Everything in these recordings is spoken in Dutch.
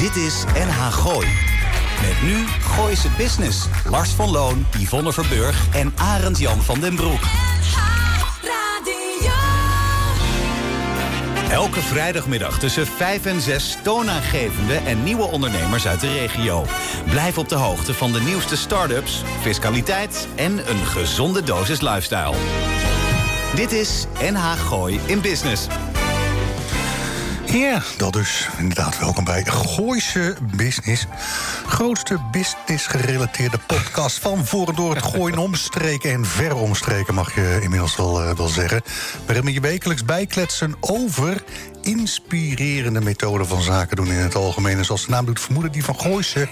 Dit is NH Gooi. Met nu Gooise Business. Lars van Loon, Yvonne Verburg en Arend Jan van den Broek. Elke vrijdagmiddag tussen 5 en 6 toonaangevende en nieuwe ondernemers uit de regio. Blijf op de hoogte van de nieuwste start-ups, fiscaliteit en een gezonde dosis lifestyle. Dit is NH Gooi in Business. Ja, dat dus. Inderdaad, welkom bij Gooise Business. Grootste business-gerelateerde podcast van voor en door het gooien omstreken en ver omstreken, mag je inmiddels wel, uh, wel zeggen. Waarin we je wekelijks bijkletsen over inspirerende methoden van zaken doen in het algemeen. En zoals de naam doet vermoeden, die van Gooise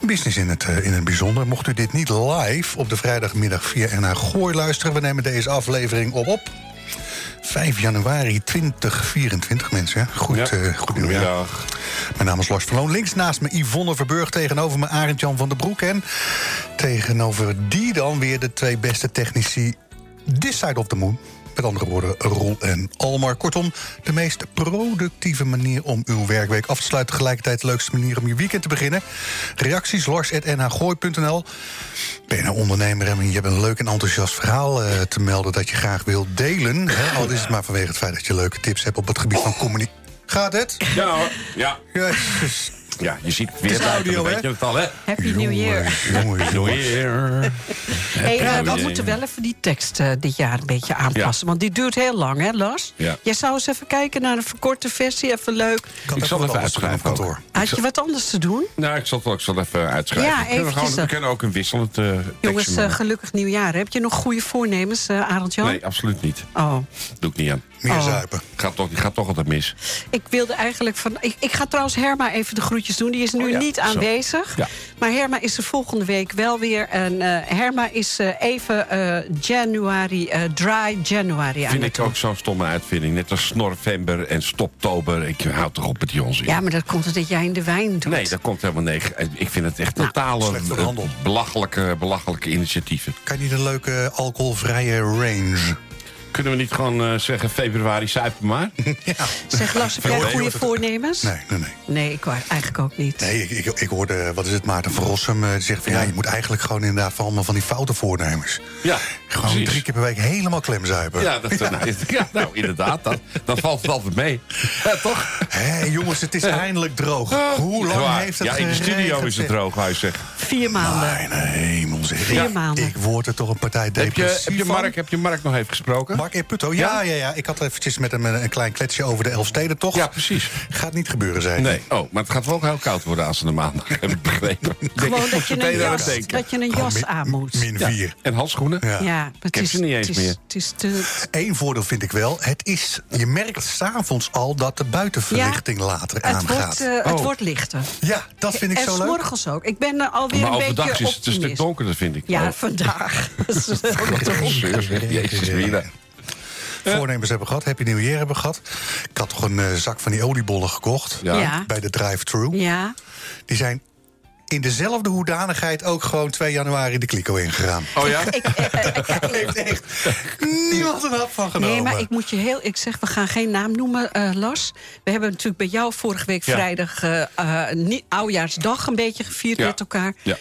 Business in het, uh, in het bijzonder. Mocht u dit niet live op de vrijdagmiddag via NH Gooi luisteren... we nemen deze aflevering op op 5 januari 2024, mensen. Goed, ja. uh, goed Goedemiddag. Mijn naam is Lars van Loon. Links naast me Yvonne Verburg. Tegenover me Arend-Jan van der Broek. En tegenover die dan weer de twee beste technici... This side of the moon. Met andere woorden, Roel en Almar. Kortom, de meest productieve manier om uw werkweek af te sluiten. Tegelijkertijd de leukste manier om je weekend te beginnen. Reacties lars.nhgooi.nl Ben je nou ondernemer en je hebt een leuk en enthousiast verhaal uh, te melden... dat je graag wilt delen? Hè? Al is het maar vanwege het feit dat je leuke tips hebt op het gebied van communicatie. Gaat het? Ja hoor, ja. Jezus. Ja, je ziet het weer audio, weet je het al, hè? Happy New Year. Jongens, New Year. Hey, uh, we moeten wel even die tekst uh, dit jaar een beetje aanpassen. Ja. Want die duurt heel lang, hè, Lars? Ja. Jij zou eens even kijken naar een verkorte versie, even leuk. Ik, ik zal even uitschrijven. Kantoor. Had je wat anders te doen? Nou, ik zal het ook zal even uitschrijven. Ja, we, kunnen eventjes, gewoon, we kunnen ook een wisselend uh, Jongens, uh, gelukkig nieuwjaar. Heb je nog goede voornemens, uh, Arend Jan? Nee, absoluut niet. Oh. Doe ik niet aan. Meer Oh. zuipen. Gaat toch, gaat toch altijd mis. Ik wilde eigenlijk van. Ik, ik ga trouwens Herma even de groetjes doen. Die is nu Oh ja, niet zo. aanwezig. Ja. Maar Herma is er volgende week wel weer. En uh, Herma is uh, even uh, January, dry January aan Vind het ik ook zo'n stomme uitvinding. Net als Snorvember en Stoptober. Ik hou toch op met die onzin. Ja, maar dat komt omdat jij in de wijn doet. Nee, dat komt helemaal nee. Ik vind het echt Nou, totale eh, belachelijke, belachelijke initiatieven. Kan je niet een leuke alcoholvrije range? Kunnen we niet gewoon eh, zeggen februari zuipen maar? ja. Zeg Lars, heb jij Nee, goede voornemens? Nee, nee, nee. Nee, ik eigenlijk ook niet. Nee, ik, ik, ik hoorde, wat is het, Maarten van Rossum eh, die zegt van ja, je moet eigenlijk gewoon inderdaad van allemaal van die foute voornemens. Ja, Gewoon precies. drie keer per week helemaal klemzuipen. Ja, dat, Nou, ja, nou inderdaad. Dan, dan valt het altijd mee. Ja, toch? Hé jongens, het is eindelijk droog. Hoe lang heeft het Ja, in de studio is het droog, wou je zeggen. Vier maanden. Mijn hemel zeg. Vier Ja, maanden. Ik word er toch een partij Heb je, depressief heb, je van. Mark, heb je Mark nog even gesproken? Mark. Putto, ja, ja, ja. Ik had eventjes met hem een, een klein kletsje over de Elfsteden, toch? Ja, precies. Gaat niet gebeuren, zei hij. Nee, oh, maar het gaat wel ook heel koud worden aanstaande maandag, heb ik begrepen. Gewoon dat je, een aan jas, dat je een jas aan moet. Min Ja, vier. En handschoenen? Ja. Ja, het heb is, ze niet eens het is, meer. Het is te, Eén voordeel vind ik wel. Het is, je merkt s'avonds al dat de buitenverlichting later het, aangaat. wordt, eh, het Oh. wordt lichter. Ja, dat vind ik en zo leuk. s'morgens ook. Ik ben er alweer Maar een overdag beetje is het een stuk donkerder, vind ik. Ja, Oh. vandaag. Jezus, Mina. Voornemens hebben gehad, Happy New Year hebben gehad. Ik had toch een eh, zak van die oliebollen gekocht. Ja. Ja. Bij de drive-thru. Ja. Die zijn in dezelfde hoedanigheid ook gewoon 2 januari de kliko ingegaan. Oh ja? Ik, eh, eh, heeft echt niemand een hap van genomen. nee, maar ik moet je heel... Ik zeg, we gaan geen naam noemen, eh, Lars. We hebben natuurlijk bij jou vorige week Ja. vrijdag... eh eh, niet, oudjaarsdag een beetje gevierd Ja. met elkaar. Ja.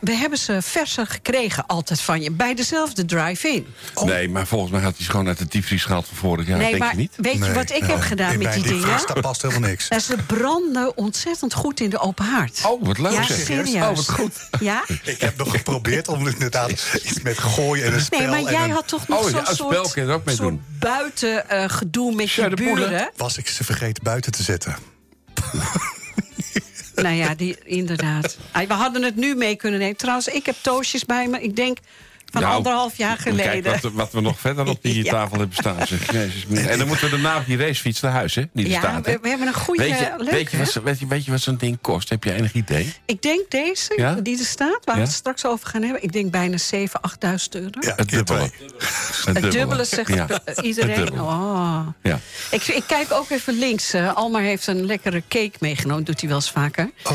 We hebben ze verser gekregen altijd van je. Bij dezelfde drive-in. Nee, maar volgens mij had hij ze gewoon uit de diepvries gehaald van vorig jaar. nee, denk maar je niet? weet je wat ik nou, heb gedaan in met die dingen? Daar past helemaal niks. Ja, ze branden ontzettend goed in de open haard. Oh, wat leuk ja, zeg. serieus. Oh, wat goed. Ja? Ik heb nog geprobeerd om inderdaad iets met gooien en een spel. Nee, maar en jij een- had toch nog Oh, ja, zo'n soort, kun je ook mee soort doen. buiten eh, gedoe met Tja, je buren. Was ik ze vergeten buiten te zetten. Nou ja, die, inderdaad. We hadden het nu mee kunnen nemen. Trouwens, ik heb toosjes bij me. Ik denk van Nou, anderhalf jaar geleden. Kijk wat, wat we nog verder op die Ja. tafel hebben staan. Zeg. Jezus, en dan moeten we daarna op die racefiets naar huis, hè? Die ja, staat, hè? we, we hebben een goede, Weet je, leuk, weet, je wat, weet, je, weet je wat zo'n ding kost? Heb je enig idee? Ik denk deze, Ja? die er staat, waar Ja? we het straks over gaan hebben. Ik denk bijna 7.000, 8.000 euro. Ja, Het dubbele. Het dubbele zegt Ja. eh, Het iedereen. dubbele. Oh. Ja. Ik, ik kijk ook even links. eh, Almar heeft een lekkere cake meegenomen. Doet hij wel eens vaker. Oh.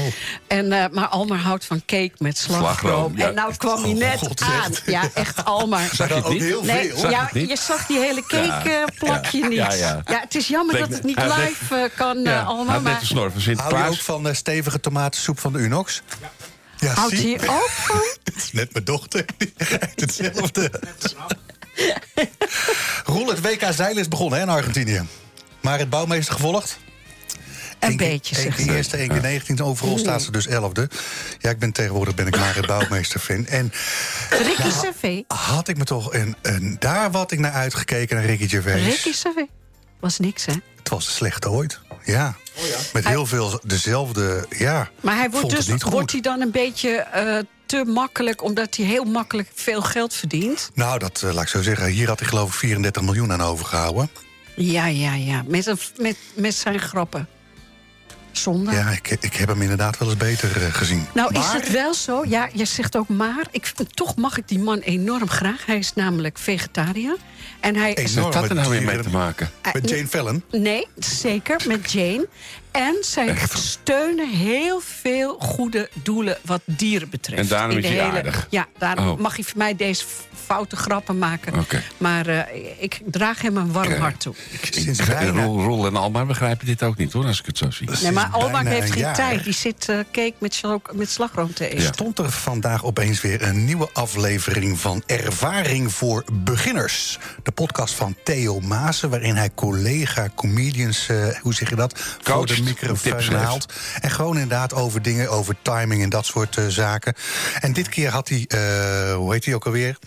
En, eh, maar Almar houdt van cake met slagroom. Slagroom, ja. En nou kwam hij Oh, net God, aan. echt. Ja, Ja, echt Almar. Zag je het ook niet? heel Nee, veel. Je ja, het niet? je zag die hele cakeplakje ja, niet. ja, ja. het is jammer Leek dat het niet net- live eh, kan, Ja, eh, Almar. hij had net Maar de snor van Hou je ook van eh, stevige tomatensoep van de Unox? Ja, houdt hij ook van? Net mijn dochter. Hetzelfde. Roel, het WK zeilen is begonnen hè, in Argentinië. Maar het bouwmeester gevolgd? Een beetje, zeg ze. eerste, één keer 19. Overal staat ze dus 11e. Ja, ik ben tegenwoordig ben ik maar het bouwmeester fan. En Ricky Servet. had ik me toch een, een, daar wat ik naar uitgekeken naar Ricky Gervais. Ricky. Was niks, hè? Het was de slechte ooit. Ja. Met heel veel dezelfde. Ja. Maar hij wordt, vond het dus, niet goed. wordt hij dan een beetje eh, te makkelijk... omdat hij heel makkelijk veel geld verdient? Nou, dat eh, laat ik zo zeggen. Hier had hij geloof ik 34 miljoen aan overgehouden. Ja, ja, ja. Met, een, met, met zijn grappen. Zonde. Ja, ik, ik heb hem inderdaad wel eens beter eh, gezien. Nou, is het wel zo? Ja, je zegt ook maar. Ik, toch mag ik die man enorm graag. Hij is namelijk vegetariër. En hij is Enorm. Had er nou weer mee te maken? Met Jane Fallon. Nee, zeker, met Jane. En zij Echt? steunen heel veel goede doelen wat dieren betreft. En daarom is hij aardig? Ja, daarom Oh. mag hij voor mij deze foute grappen maken. Oké. Maar eh, ik draag hem een warm hart toe. Sinds Ik- bijna- Roel, Roel en Almar begrijpen dit ook niet, hoor, als ik het zo zie. Nee, maar bijna heeft een geen jaar tijd. Die zit eh, cake met, met slagroom te eten. Ja. Stond er vandaag opeens weer een nieuwe aflevering van Ervaring voor Beginners. De podcast van Theo Maassen, waarin hij collega-comedians, eh, hoe zeg je dat, Tips microfoon geeft. haalt. En gewoon inderdaad over dingen, over timing en dat soort eh, zaken. En dit keer had hij, eh, hoe heet hij ook alweer?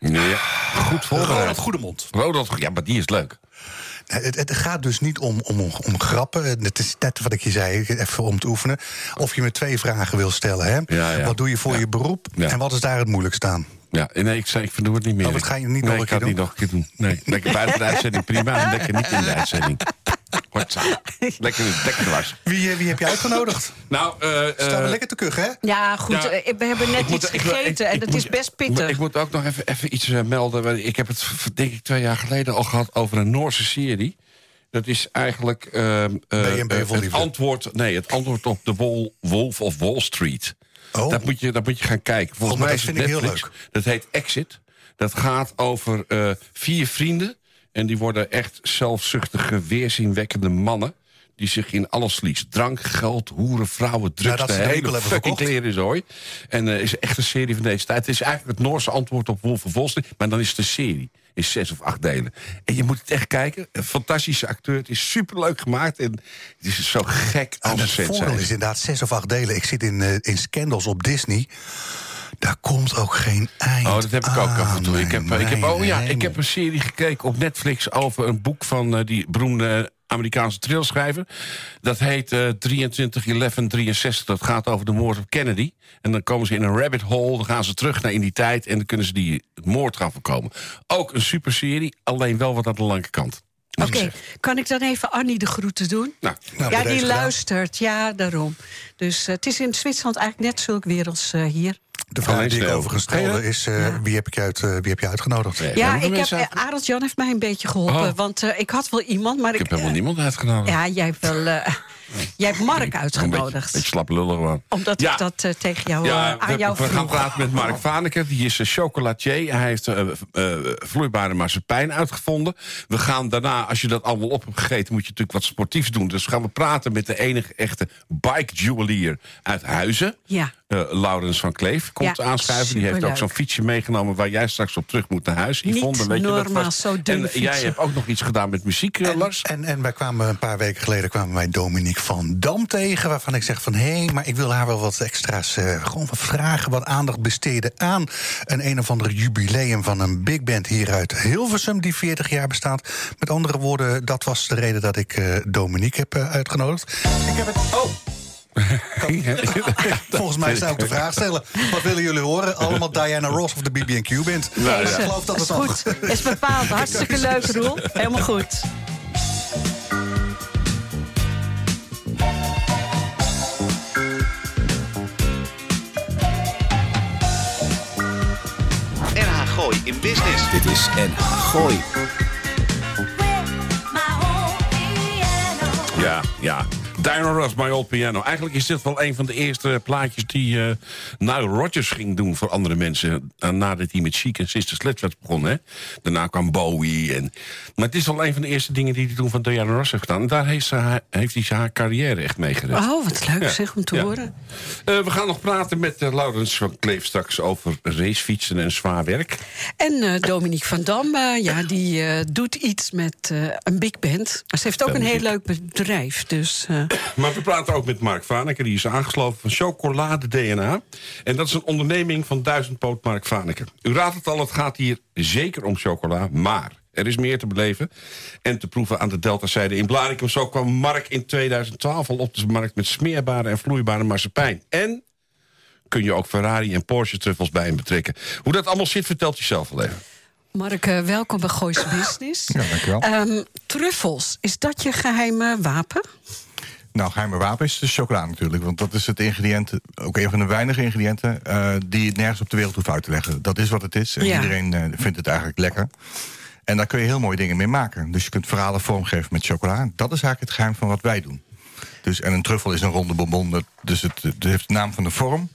Nee, goed voorbereid. Ronald Goedemond. Ronald, ja, maar die is leuk. Het, het gaat dus niet om, om, om grappen. Het is net wat ik je zei, even om te oefenen. Of je me twee vragen wil stellen. Hè? Ja, ja. Wat doe je voor Ja. je beroep? Ja. En wat is daar het moeilijkste aan? Ja, nee, ik, zei, ik doe het niet meer. Oh, dat ga je niet nee, nog een ik ga keer het niet doen? nog een keer doen. Nee, lekker buiten de uitzending, prima. En lekker niet in de uitzending. Hotza. Lekker, lekker dwars. Wie, eh, wie heb je uitgenodigd? Nou, eh, Staan we eh, lekker te kuchen, hè? Ja, goed. Ja. we hebben net moet- iets ik gegeten ik- en ik moet- is best pittig. Ik moet ook nog even, even iets melden. Ik heb het, denk ik, twee jaar geleden al gehad over een Noorse serie. Dat is eigenlijk ehm, eh, eh, vol het liefde. antwoord, nee, het antwoord op de Wol, Wolf of Wall Street. Oh. Dat, moet je, dat moet je gaan kijken. Volgens Oh, mij dat is het vind ik heel Netflix. Dat heet Exit. Dat gaat over eh, vier vrienden. En die worden echt zelfzuchtige, weerzinwekkende mannen. Die zich in alles verliezen. Drank, geld, hoeren, vrouwen, drugs. dat de hele fucking verkocht. kleren zooi. En eh is echt een serie van deze tijd. Het is eigenlijk het Noorse antwoord op Wolf of Wall Street. Maar dan is het een serie. In zes of acht delen. En je moet het echt kijken. Een fantastische acteur. Het is superleuk gemaakt. En het is zo gek als het voordeel is inderdaad zes of acht delen. Ik zit in, eh, in Scandals op Disney. Daar komt ook geen eind Oh, dat heb ik ook aan, af en toe. Ik heb, mijn ik heb, oh ja, ik heb een serie gekeken op Netflix over een boek van eh, die beroemde Amerikaanse trilschrijver. Dat heet eh 23-11-63. Dat gaat over de moord op Kennedy. En dan komen ze in een rabbit hole, dan gaan ze terug naar in die tijd... en dan kunnen ze die moord gaan voorkomen. Ook een super serie, alleen wel wat aan de lange kant. Oké, kan ik dan even Annie de groeten doen? Nou, Nou, ja, die luistert. Ja, daarom. Dus eh, het is in Zwitserland eigenlijk net zulk werelds hier. De vraag Alleen die ik overigens stelde is... eh, wie, heb ik uit, eh, wie heb je uitgenodigd? Nee. Ja, ik heb, mensen eh, uit- Arend Jan heeft mij een beetje geholpen. Oh. Want eh, ik had wel iemand, maar ik ik... heb helemaal niemand uitgenodigd. Ja, jij hebt wel... eh, jij hebt Mark Een beetje, uitgenodigd. beetje slap gewoon. Omdat Ja. ik dat tegen jou, Ja, eh, aan we, jou we gaan vroeg. praten met Mark Vaneke. Die is een chocolatier. Hij heeft eh, eh, vloeibare marsepein uitgevonden. We gaan daarna, als je dat allemaal op hebt gegeten... moet je natuurlijk wat sportiefs doen. Dus gaan we praten met de enige echte bike jewelier uit Huizen. Ja. Eh, Laurens van Kleef komt Ja, aanschuiven. Die heeft ook zo'n fietsje meegenomen... waar jij straks op terug moet naar huis. Niet Yvonne, weet je dat normaal, zo dun En jij fietsen. hebt ook nog iets gedaan met muziek, eh, En, Lars. en, en wij kwamen een paar weken geleden kwamen wij Dominique van Dam tegen. Waarvan ik zeg van hé, hey, maar ik wil haar wel wat extra's. eh, gewoon wat vragen, wat aandacht besteden aan een een of ander jubileum van een big band hier uit Hilversum. die 40 jaar bestaat. Met andere woorden, dat was de reden dat ik eh, Dominique heb eh, uitgenodigd. Ik heb het. Oh! Volgens mij zou ik de vraag stellen. Wat willen jullie horen? Allemaal Diana Ross of de BB&Q band. Nou, ik Deze. geloof dat is het al goed. Is bepaald. Hartstikke leuk, Roel. Helemaal goed. NH Gooi in Business. Dit is NH Gooi. Ja, ja. Diana Ross, My Old Piano. Eigenlijk is dit wel een van de eerste plaatjes die uh, Nile Rodgers ging doen voor andere mensen. Uh, nadat hij met Chic en Sister Sledge werd begonnen. Hè. Daarna kwam Bowie. En... Maar het is wel een van de eerste dingen die hij toen van Diana Ross heeft gedaan. En daar heeft, ze, heeft hij zijn carrière echt mee gered. Oh, wat leuk zeg om te horen. Uh, we gaan nog praten met Laurens van Kleef straks over racefietsen en zwaar werk. En Dominique van Dam, ja, die doet iets met een big band. Maar ze heeft ook een heel leuk bedrijf. Dus, maar we praten ook met Mark Vaneke. Die is aangesloten van Chocolade DNA. En dat is een onderneming van duizendpoot Mark Vaneke. U raadt het al, het gaat hier zeker om chocola. Maar er is meer te beleven en te proeven aan de Deltazijde in Blaricum. Zo kwam Mark in 2012 al op de markt met smeerbare en vloeibare marsepein. En kun je ook Ferrari en Porsche truffels bij hem betrekken. Hoe dat allemaal zit, vertelt je zelf wel even. Mark, uh, welkom bij Gooise Business. Ja, dankjewel. Um, truffels, is dat je geheime wapen? Nou, geheime wapen is de chocola natuurlijk. Want dat is het ingrediënt, ook een van de weinige ingrediënten... Uh, die je nergens op de wereld hoeft uit te leggen. Dat is wat het is. En ja. iedereen uh, vindt het eigenlijk lekker. En daar kun je heel mooie dingen mee maken. Dus je kunt verhalen vormgeven met chocola. Dat is eigenlijk het geheim van wat wij doen. Dus, en een truffel is een ronde bonbon. Dus het, het heeft de naam van de vorm.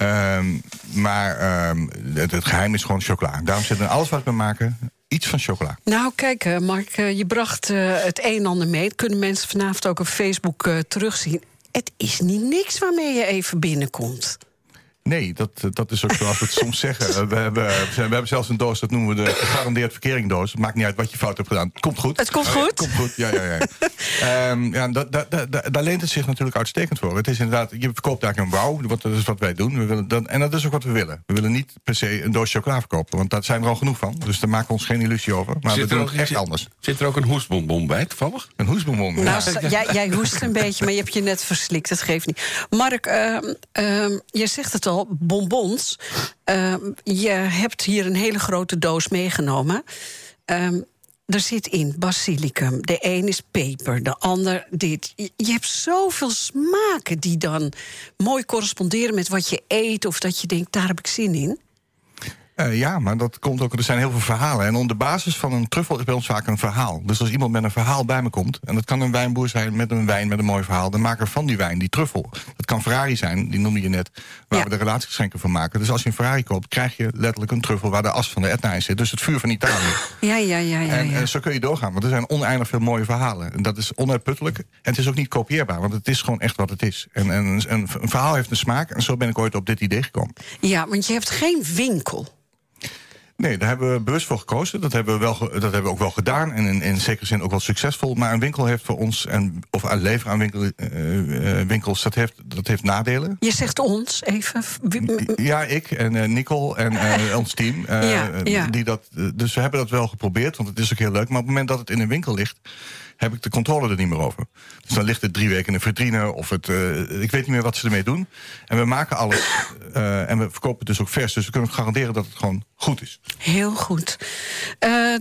Um, maar um, het, het, geheim is gewoon chocola. Daarom zit in alles wat we maken iets van chocola. Nou, kijk, uh, Mark, uh, je bracht uh, het een en ander mee. Kunnen mensen vanavond ook op Facebook terugzien. Het is niet niks waarmee je even binnenkomt. Nee, dat, dat is ook zoals we het soms zeggen. We hebben, we hebben zelfs een doos, dat noemen we de gegarandeerd verkeringdoos. Het maakt niet uit wat je fout hebt gedaan. Het komt goed. Het komt goed? Het komt goed, ja, ja, ja. um, ja da, da, da, daar leent het zich natuurlijk uitstekend voor. Het is inderdaad, je verkoopt eigenlijk een wauw, wat, dat is wat wij doen. We willen dat, en dat is ook wat we willen. We willen niet per se een doos chocola verkopen, want daar zijn er al genoeg van. Dus daar maken we ons geen illusie over. Maar zit we doen het echt zit, anders. Zit er ook een hoestbonbon bij, toevallig? Een hoestbonbon, nou, ja. jij, jij hoest een beetje, maar je hebt je net verslikt. Dat geeft niet. Mark, uh, uh, je zegt het al, bonbon Uh, je hebt hier een hele grote doos meegenomen. Uh, er zit in basilicum. De een is peper, de ander dit. Je hebt zoveel smaken die dan mooi corresponderen met wat je eet... of dat je denkt, daar heb ik zin in. Uh, ja, maar dat komt ook. Er zijn heel veel verhalen. En onder de basis van een truffel is bij ons vaak een verhaal. Dus als iemand met een verhaal bij me komt, en dat kan een wijnboer zijn met een wijn met een mooi verhaal, dan maken we van die wijn die truffel. Dat kan Ferrari zijn, die noemde je net, waar ja. we de relatiegeschenken van maken. Dus als je een Ferrari koopt, krijg je letterlijk een truffel waar de as van de Etna in zit. Dus het vuur van Italië. Ja, ja, ja. ja, en, ja. en zo kun je doorgaan, want er zijn oneindig veel mooie verhalen. En dat is onuitputtelijk. En het is ook niet kopieerbaar, want het is gewoon echt wat het is. En, en een, een verhaal heeft een smaak, en zo ben ik ooit op dit idee gekomen. Ja, want je hebt geen winkel. Nee, daar hebben we bewust voor gekozen. Dat hebben we, wel, dat hebben we ook wel gedaan. En in, in zekere zin ook wel succesvol. Maar een winkel heeft voor ons, en, of aan leveren aan winkel, uh, winkels, dat heeft, dat heeft nadelen. Je zegt ons even. Ja, ik en uh, Nicole en uh, ons team. ja, ja. Die dat, dus we hebben dat wel geprobeerd, want het is ook heel leuk. Maar op het moment dat het in een winkel ligt heb ik de controle er niet meer over. Dus dan ligt het drie weken in de vitrine of het, uh, ik weet niet meer wat ze ermee doen. En we maken alles uh, en we verkopen het dus ook vers. Dus we kunnen garanderen dat het gewoon goed is. Heel goed. Uh,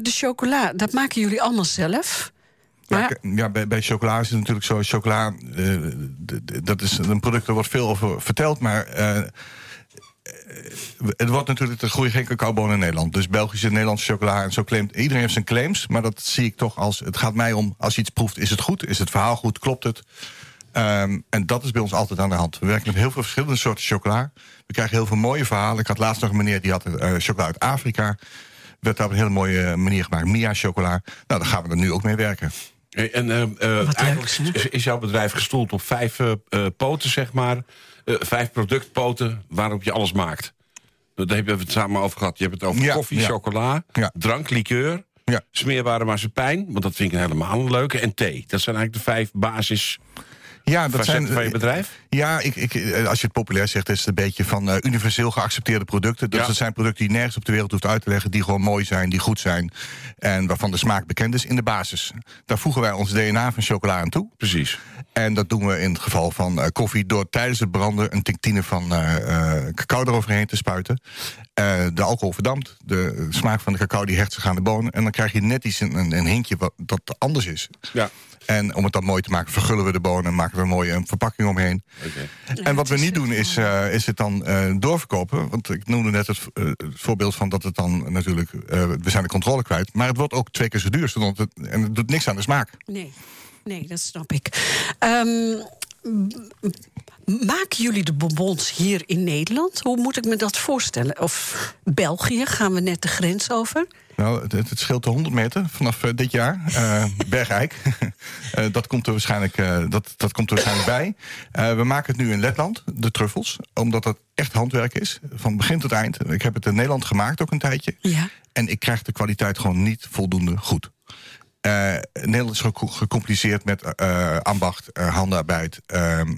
de chocola, dat maken jullie allemaal zelf? Ja, ja bij, bij, chocola is het natuurlijk zo. Chocola, dat is een product, er wordt veel over verteld, maar het wordt natuurlijk, er groeien geen cacaobonen in Nederland. Dus Belgische, Nederlandse chocola en zo claimt. Iedereen heeft zijn claims, maar dat zie ik toch als... Het gaat mij om, als je iets proeft, is het goed? Is het verhaal goed? Klopt het? Um, en dat is bij ons altijd aan de hand. We werken met heel veel verschillende soorten chocola. We krijgen heel veel mooie verhalen. Ik had laatst nog een meneer die had uh, chocola uit Afrika. Werd daar op een hele mooie manier gemaakt. Mia chocola. Nou, daar gaan we er nu ook mee werken. En uh, uh, eigenlijk leuk, is jouw bedrijf gestoeld op vijf uh, poten, zeg maar. Vijf productpoten waarop je alles maakt. Daar hebben we het samen over gehad. Je hebt het over ja, koffie, ja. chocola, ja. drank, liqueur, smeerbare marsepein. Want dat vind ik helemaal een leuke. En thee. Dat zijn eigenlijk de vijf basis... Ja, dat zijn van je bedrijf? Ja, ik, ik, als je het populair zegt, is het een beetje van uh, universeel geaccepteerde producten. Dus Ja. dat zijn producten die nergens op de wereld hoeft uit te leggen, die gewoon mooi zijn, die goed zijn en waarvan de smaak bekend is in de basis. Daar voegen wij ons DNA van chocola aan toe. Precies. En dat doen we in het geval van uh, koffie door tijdens het branden een tinctine van uh, cacao eroverheen te spuiten. De alcohol verdampt, de smaak van de cacao die hecht zich aan de bonen. En dan krijg je net iets een, een, een hintje wat dat anders is. Ja. En om het dan mooi te maken, vergullen we de bonen en maken we een mooie verpakking omheen. Okay. En wat we niet doen is, uh, is het dan uh, doorverkopen. Want ik noemde net het, uh, het, voorbeeld van dat het dan natuurlijk... we zijn de controle kwijt. Maar het wordt ook twee keer zo duur. Het, en het doet niks aan de smaak. Nee. Nee, dat snap ik. Ehm, maken jullie de bonbons hier in Nederland? Hoe moet ik me dat voorstellen? Of België, gaan we net de grens over? Nou, het, het scheelt de 100 meter vanaf uh, dit jaar. Uh, Bergijk. uh, dat, komt er waarschijnlijk, dat, dat komt er waarschijnlijk bij. we maken het nu in Letland, de truffels. Omdat dat echt handwerk is. Van begin tot eind. Ik heb het in Nederland gemaakt ook een tijdje. Ja. En ik krijg de kwaliteit gewoon niet voldoende goed. Nederland is gecompliceerd met ambacht, handarbeid. Ehm,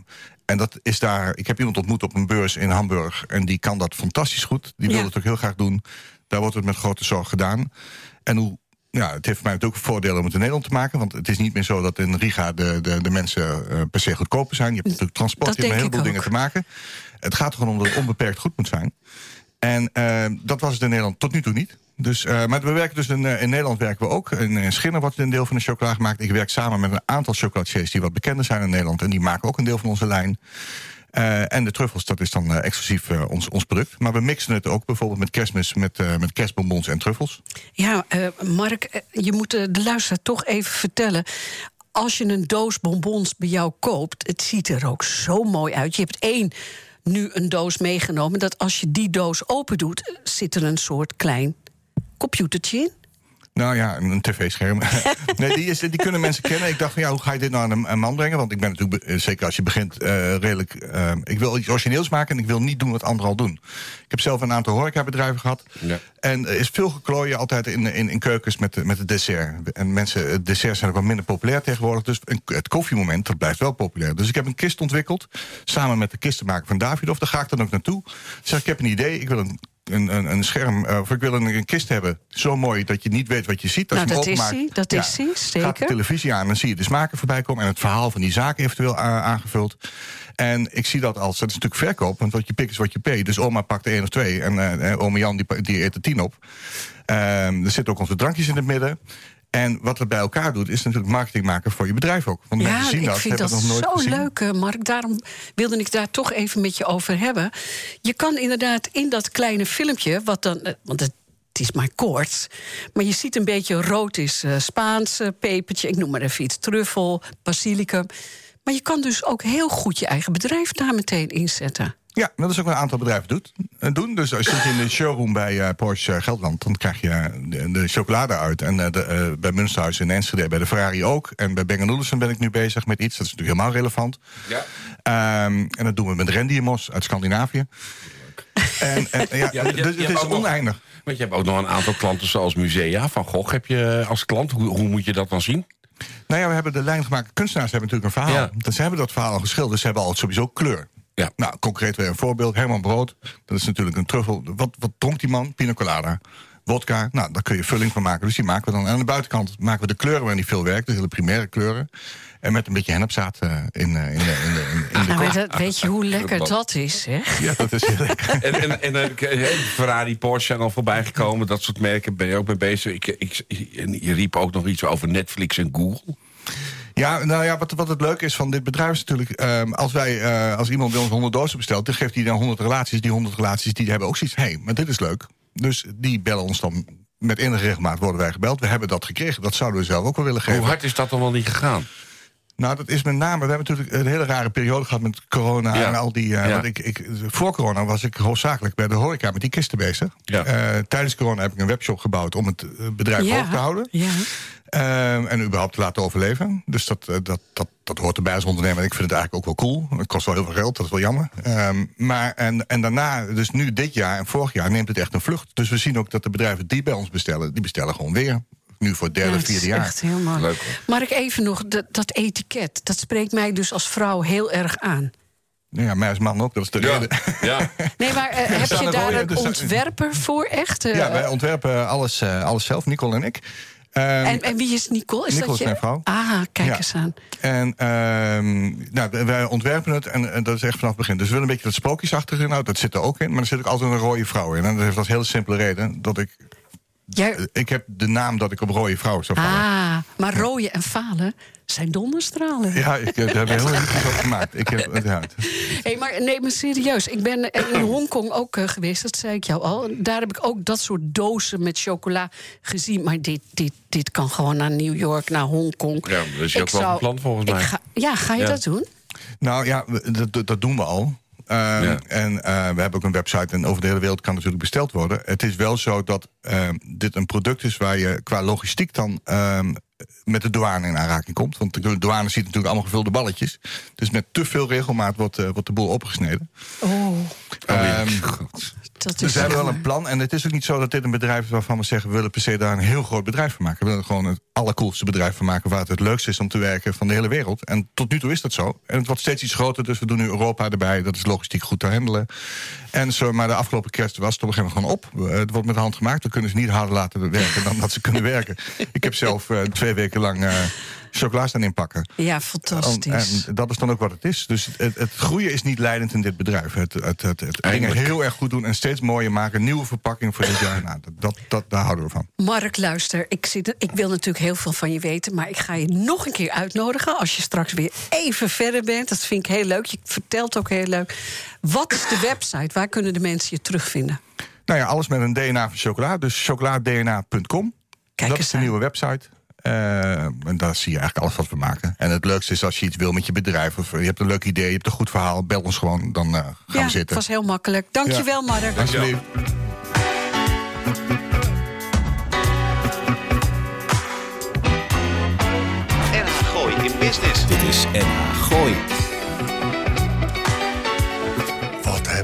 en dat is daar. Ik heb iemand ontmoet op een beurs in Hamburg. En die kan dat fantastisch goed. Die wil ja. het ook heel graag doen. Daar wordt het met grote zorg gedaan. En hoe, ja, het heeft voor mij ook voordelen om het in Nederland te maken. Want het is niet meer zo dat in Riga de, de, de mensen uh, per se goedkoper zijn. Je hebt natuurlijk transport, je hebt een heleboel dingen te maken. Het gaat er gewoon om dat het onbeperkt goed moet zijn. En uh, dat was het in Nederland tot nu toe niet. Dus, uh, maar we werken dus in, in, Nederland werken we ook. In, in Schinnen wordt een deel van de chocola gemaakt. Ik werk samen met een aantal chocolatiers die wat bekender zijn in Nederland. En die maken ook een deel van onze lijn. Uh, en de truffels, dat is dan uh, exclusief uh, ons, ons product. Maar we mixen het ook bijvoorbeeld met kerstmis, met, met kerstbonbons en truffels. Ja, Mark, je moet de luisteraar toch even vertellen. Als je een doos bonbons bij jou koopt, het ziet er ook zo mooi uit. Je hebt één nu een doos meegenomen. Dat als je die doos open doet, zit er een soort klein computertje in. Nou ja, een tv-scherm. nee, die, is, die kunnen mensen kennen. Ik dacht van ja, hoe ga je dit nou aan een, man brengen? Want ik ben natuurlijk, eh, zeker als je begint, uh, redelijk. Uh, ik wil iets origineels maken en ik wil niet doen wat anderen al doen. Ik heb zelf een aantal horecabedrijven gehad. Ja. En er is veel geklooien altijd in, in, in keukens met, met het dessert. En mensen, het dessert zijn ook wel minder populair tegenwoordig. Dus het koffiemoment, dat blijft wel populair. Dus ik heb een kist ontwikkeld, samen met de kistenmaker van Davidoff. Daar ga ik dan ook naartoe. Zeg, ik heb een idee, ik wil een een, een, een scherm, uh, of ik wil een, een, kist hebben, zo mooi dat je niet weet wat je ziet. Als nou, je dat hem is hij, dat ja, is hij, zeker. Gaat de televisie aan, dan zie je de smaken voorbij komen en het verhaal van die zaak eventueel aangevuld. En ik zie dat als, dat is natuurlijk verkoop, want wat je pikt is wat je pay. Dus oma pakt er één of twee en uh, oma Jan die, die eet er tien op. Uh, er zitten ook onze drankjes in het midden. En wat het bij elkaar doet, is natuurlijk marketing maken voor je bedrijf ook. Want ja, zien ik dat, vind dat nog nooit zo gezien. leuk, Mark. Daarom wilde ik daar toch even met je over hebben. Je kan inderdaad in dat kleine filmpje, wat dan, want het het is maar kort. Maar je ziet een beetje rood is uh, Spaans uh, pepertje. Ik noem maar even iets. Truffel, basilicum. Maar je kan dus ook heel goed je eigen bedrijf daar meteen inzetten. Ja, dat is ook wat een aantal bedrijven doet, doen. Dus als je zit in de showroom bij uh, Porsche Gelderland... dan krijg je de, de chocolade uit. En uh, de, uh, bij Münsterhuis in Enschede, bij de Ferrari ook. En bij Bang Olufsen ben ik nu bezig met iets. Dat is natuurlijk helemaal relevant. Ja. Um, en dat doen we met Rendiemos uit Scandinavië. En, en, ja, Ja, je- dus je het is oneindig. Want je hebt ook nog een aantal klanten zoals musea. Van Gogh heb je als klant. Hoe, hoe moet je dat dan zien? Nou ja, we hebben de lijn gemaakt. Kunstenaars hebben natuurlijk een verhaal. Ja. Dus ze hebben dat verhaal al geschilderd. Dus ze hebben al sowieso kleur. Ja. Nou, concreet weer een voorbeeld. Herman Brood, dat is natuurlijk een truffel. Wat, wat dronk die man? Pina colada. Wodka, nou, daar kun je vulling van maken. Dus die maken we dan. En aan de buitenkant maken we de kleuren waarin die veel werkt. Dus hele primaire kleuren. En met een beetje hennepzaad eh, in, eh, in, de, in, de, in, in de Nou, kop. maar dat, weet je hoe lekker dat is, hè? Ja, dat is heel lekker. En, en, en eh, Ferrari, Porsche zijn al voorbij gekomen. Dat soort merken ben je ook mee bezig. Ik, ik, en je riep ook nog iets over Netflix en Google. Ja, nou ja, wat, wat het leuke is van dit bedrijf is natuurlijk... ehm, als, wij, eh, als iemand bij ons 100 dozen bestelt... dan geeft hij dan 100 relaties. Die 100 relaties die hebben ook zoiets... hé, hey, maar dit is leuk. Dus die bellen ons dan... Met enige regelmaat worden wij gebeld. We hebben dat gekregen. Dat zouden we zelf ook wel willen geven. Hoe hard is dat dan wel niet gegaan? Nou, dat is met name. We hebben natuurlijk een hele rare periode gehad met corona Ja. en al die. eh, Ja. want ik, ik, voor corona was ik hoofdzakelijk bij de horeca met die kisten bezig. Ja. Eh, tijdens corona heb ik een webshop gebouwd om het eh, bedrijf hoog te houden. Ja. Ehm, en überhaupt te laten overleven. Dus dat, dat, dat, dat hoort erbij als ondernemer. En ik vind het eigenlijk ook wel cool. Het kost wel heel veel geld, dat is wel jammer. Ehm, maar en, en daarna, dus nu dit jaar en vorig jaar, neemt het echt een vlucht. Dus we zien ook dat de bedrijven die bij ons bestellen, die bestellen gewoon weer. Nu voor het derde, Ja, het vierde jaar. echt heel mooi. Leuk. Mark, even nog, dat, dat etiket, dat spreekt mij dus als vrouw heel erg aan. Nou Ja, mij als man ook, dat is de reden. ja. Nee, maar eh, heb je daar een er ontwerper voor echt? Eh, Ja, wij ontwerpen alles, eh, alles zelf, Nicole en ik. Ehm, en, en wie is Nicole? Is Nicole dat is je? mijn vrouw. Ah, kijk Ja. eens aan. En ehm, nou, wij ontwerpen het en, en dat is echt vanaf het begin. Dus we willen een beetje dat sprookjesachtige nou, dat zit er ook in. Maar er zit ook altijd een rode vrouw in. En dat heeft als hele simpele reden dat ik... Jij, Ik heb de naam dat ik op rode vrouw zou vallen. ah, maar rooien en falen zijn donderstralen. Ja, ik, eh, daar heel over gemaakt. Ik heb, ja, Hey, maar nee, maar serieus. Ik ben in Hongkong ook uh, geweest, dat zei ik jou al. Daar heb ik ook dat soort dozen met chocola gezien. Maar dit, dit, dit kan gewoon naar New York, naar Hongkong. Ja, dat is ook wel een plan volgens mij. Ga, ja, ga je Ja. dat doen? Nou ja, dat, dat doen we al. Ehm, Ja. En eh, we hebben ook een website en over de hele wereld kan natuurlijk besteld worden. Het is wel zo dat ehm, dit een product is waar je qua logistiek dan ehm, met de douane in aanraking komt. Want de douane ziet natuurlijk allemaal gevulde balletjes. Dus met te veel regelmaat wordt, eh, wordt de boel opgesneden. Oh, Oh, ja. Ehm, God. Dat is Dus we hebben wel een plan. En het is ook niet zo dat dit een bedrijf is waarvan we zeggen... we willen per se daar een heel groot bedrijf van maken. We willen er gewoon het allercoolste bedrijf van maken... waar het het leukste is om te werken van de hele wereld. En tot nu toe is dat zo. En het wordt steeds iets groter, dus we doen nu Europa erbij. Dat is logistiek goed te handelen. En zo, maar de afgelopen kerst was het op een gegeven moment gewoon op. Het wordt met de hand gemaakt. We kunnen ze niet harder laten werken dan dat ze kunnen werken. Ik heb zelf eh, twee weken lang... eh chocola staan inpakken. Ja, fantastisch. En dat is dan ook wat het is. Dus het, het groeien is niet leidend in dit bedrijf. Het, het, het, het dingen heel erg goed doen en steeds mooier maken. Nieuwe verpakking voor dit jaar. Nou, dat, dat, dat, daar houden we van. Mark, luister, ik, zit, ik wil natuurlijk heel veel van je weten... maar ik ga je nog een keer uitnodigen als je straks weer even verder bent. Dat vind ik heel leuk. Je vertelt ook heel leuk. Wat is de website? Waar kunnen de mensen je terugvinden? Nou ja, alles met een DNA van chocola. Dus chocoladna.com. Kijk Dat eens is de aan. nieuwe website. Eh, en daar zie je eigenlijk alles wat we maken. En het leukste is als je iets wil met je bedrijf... of je hebt een leuk idee, je hebt een goed verhaal... bel ons gewoon, dan eh, gaan ja, we het zitten. was heel makkelijk. Dankjewel. NH Gooi in Business. Dit is NH Gooi.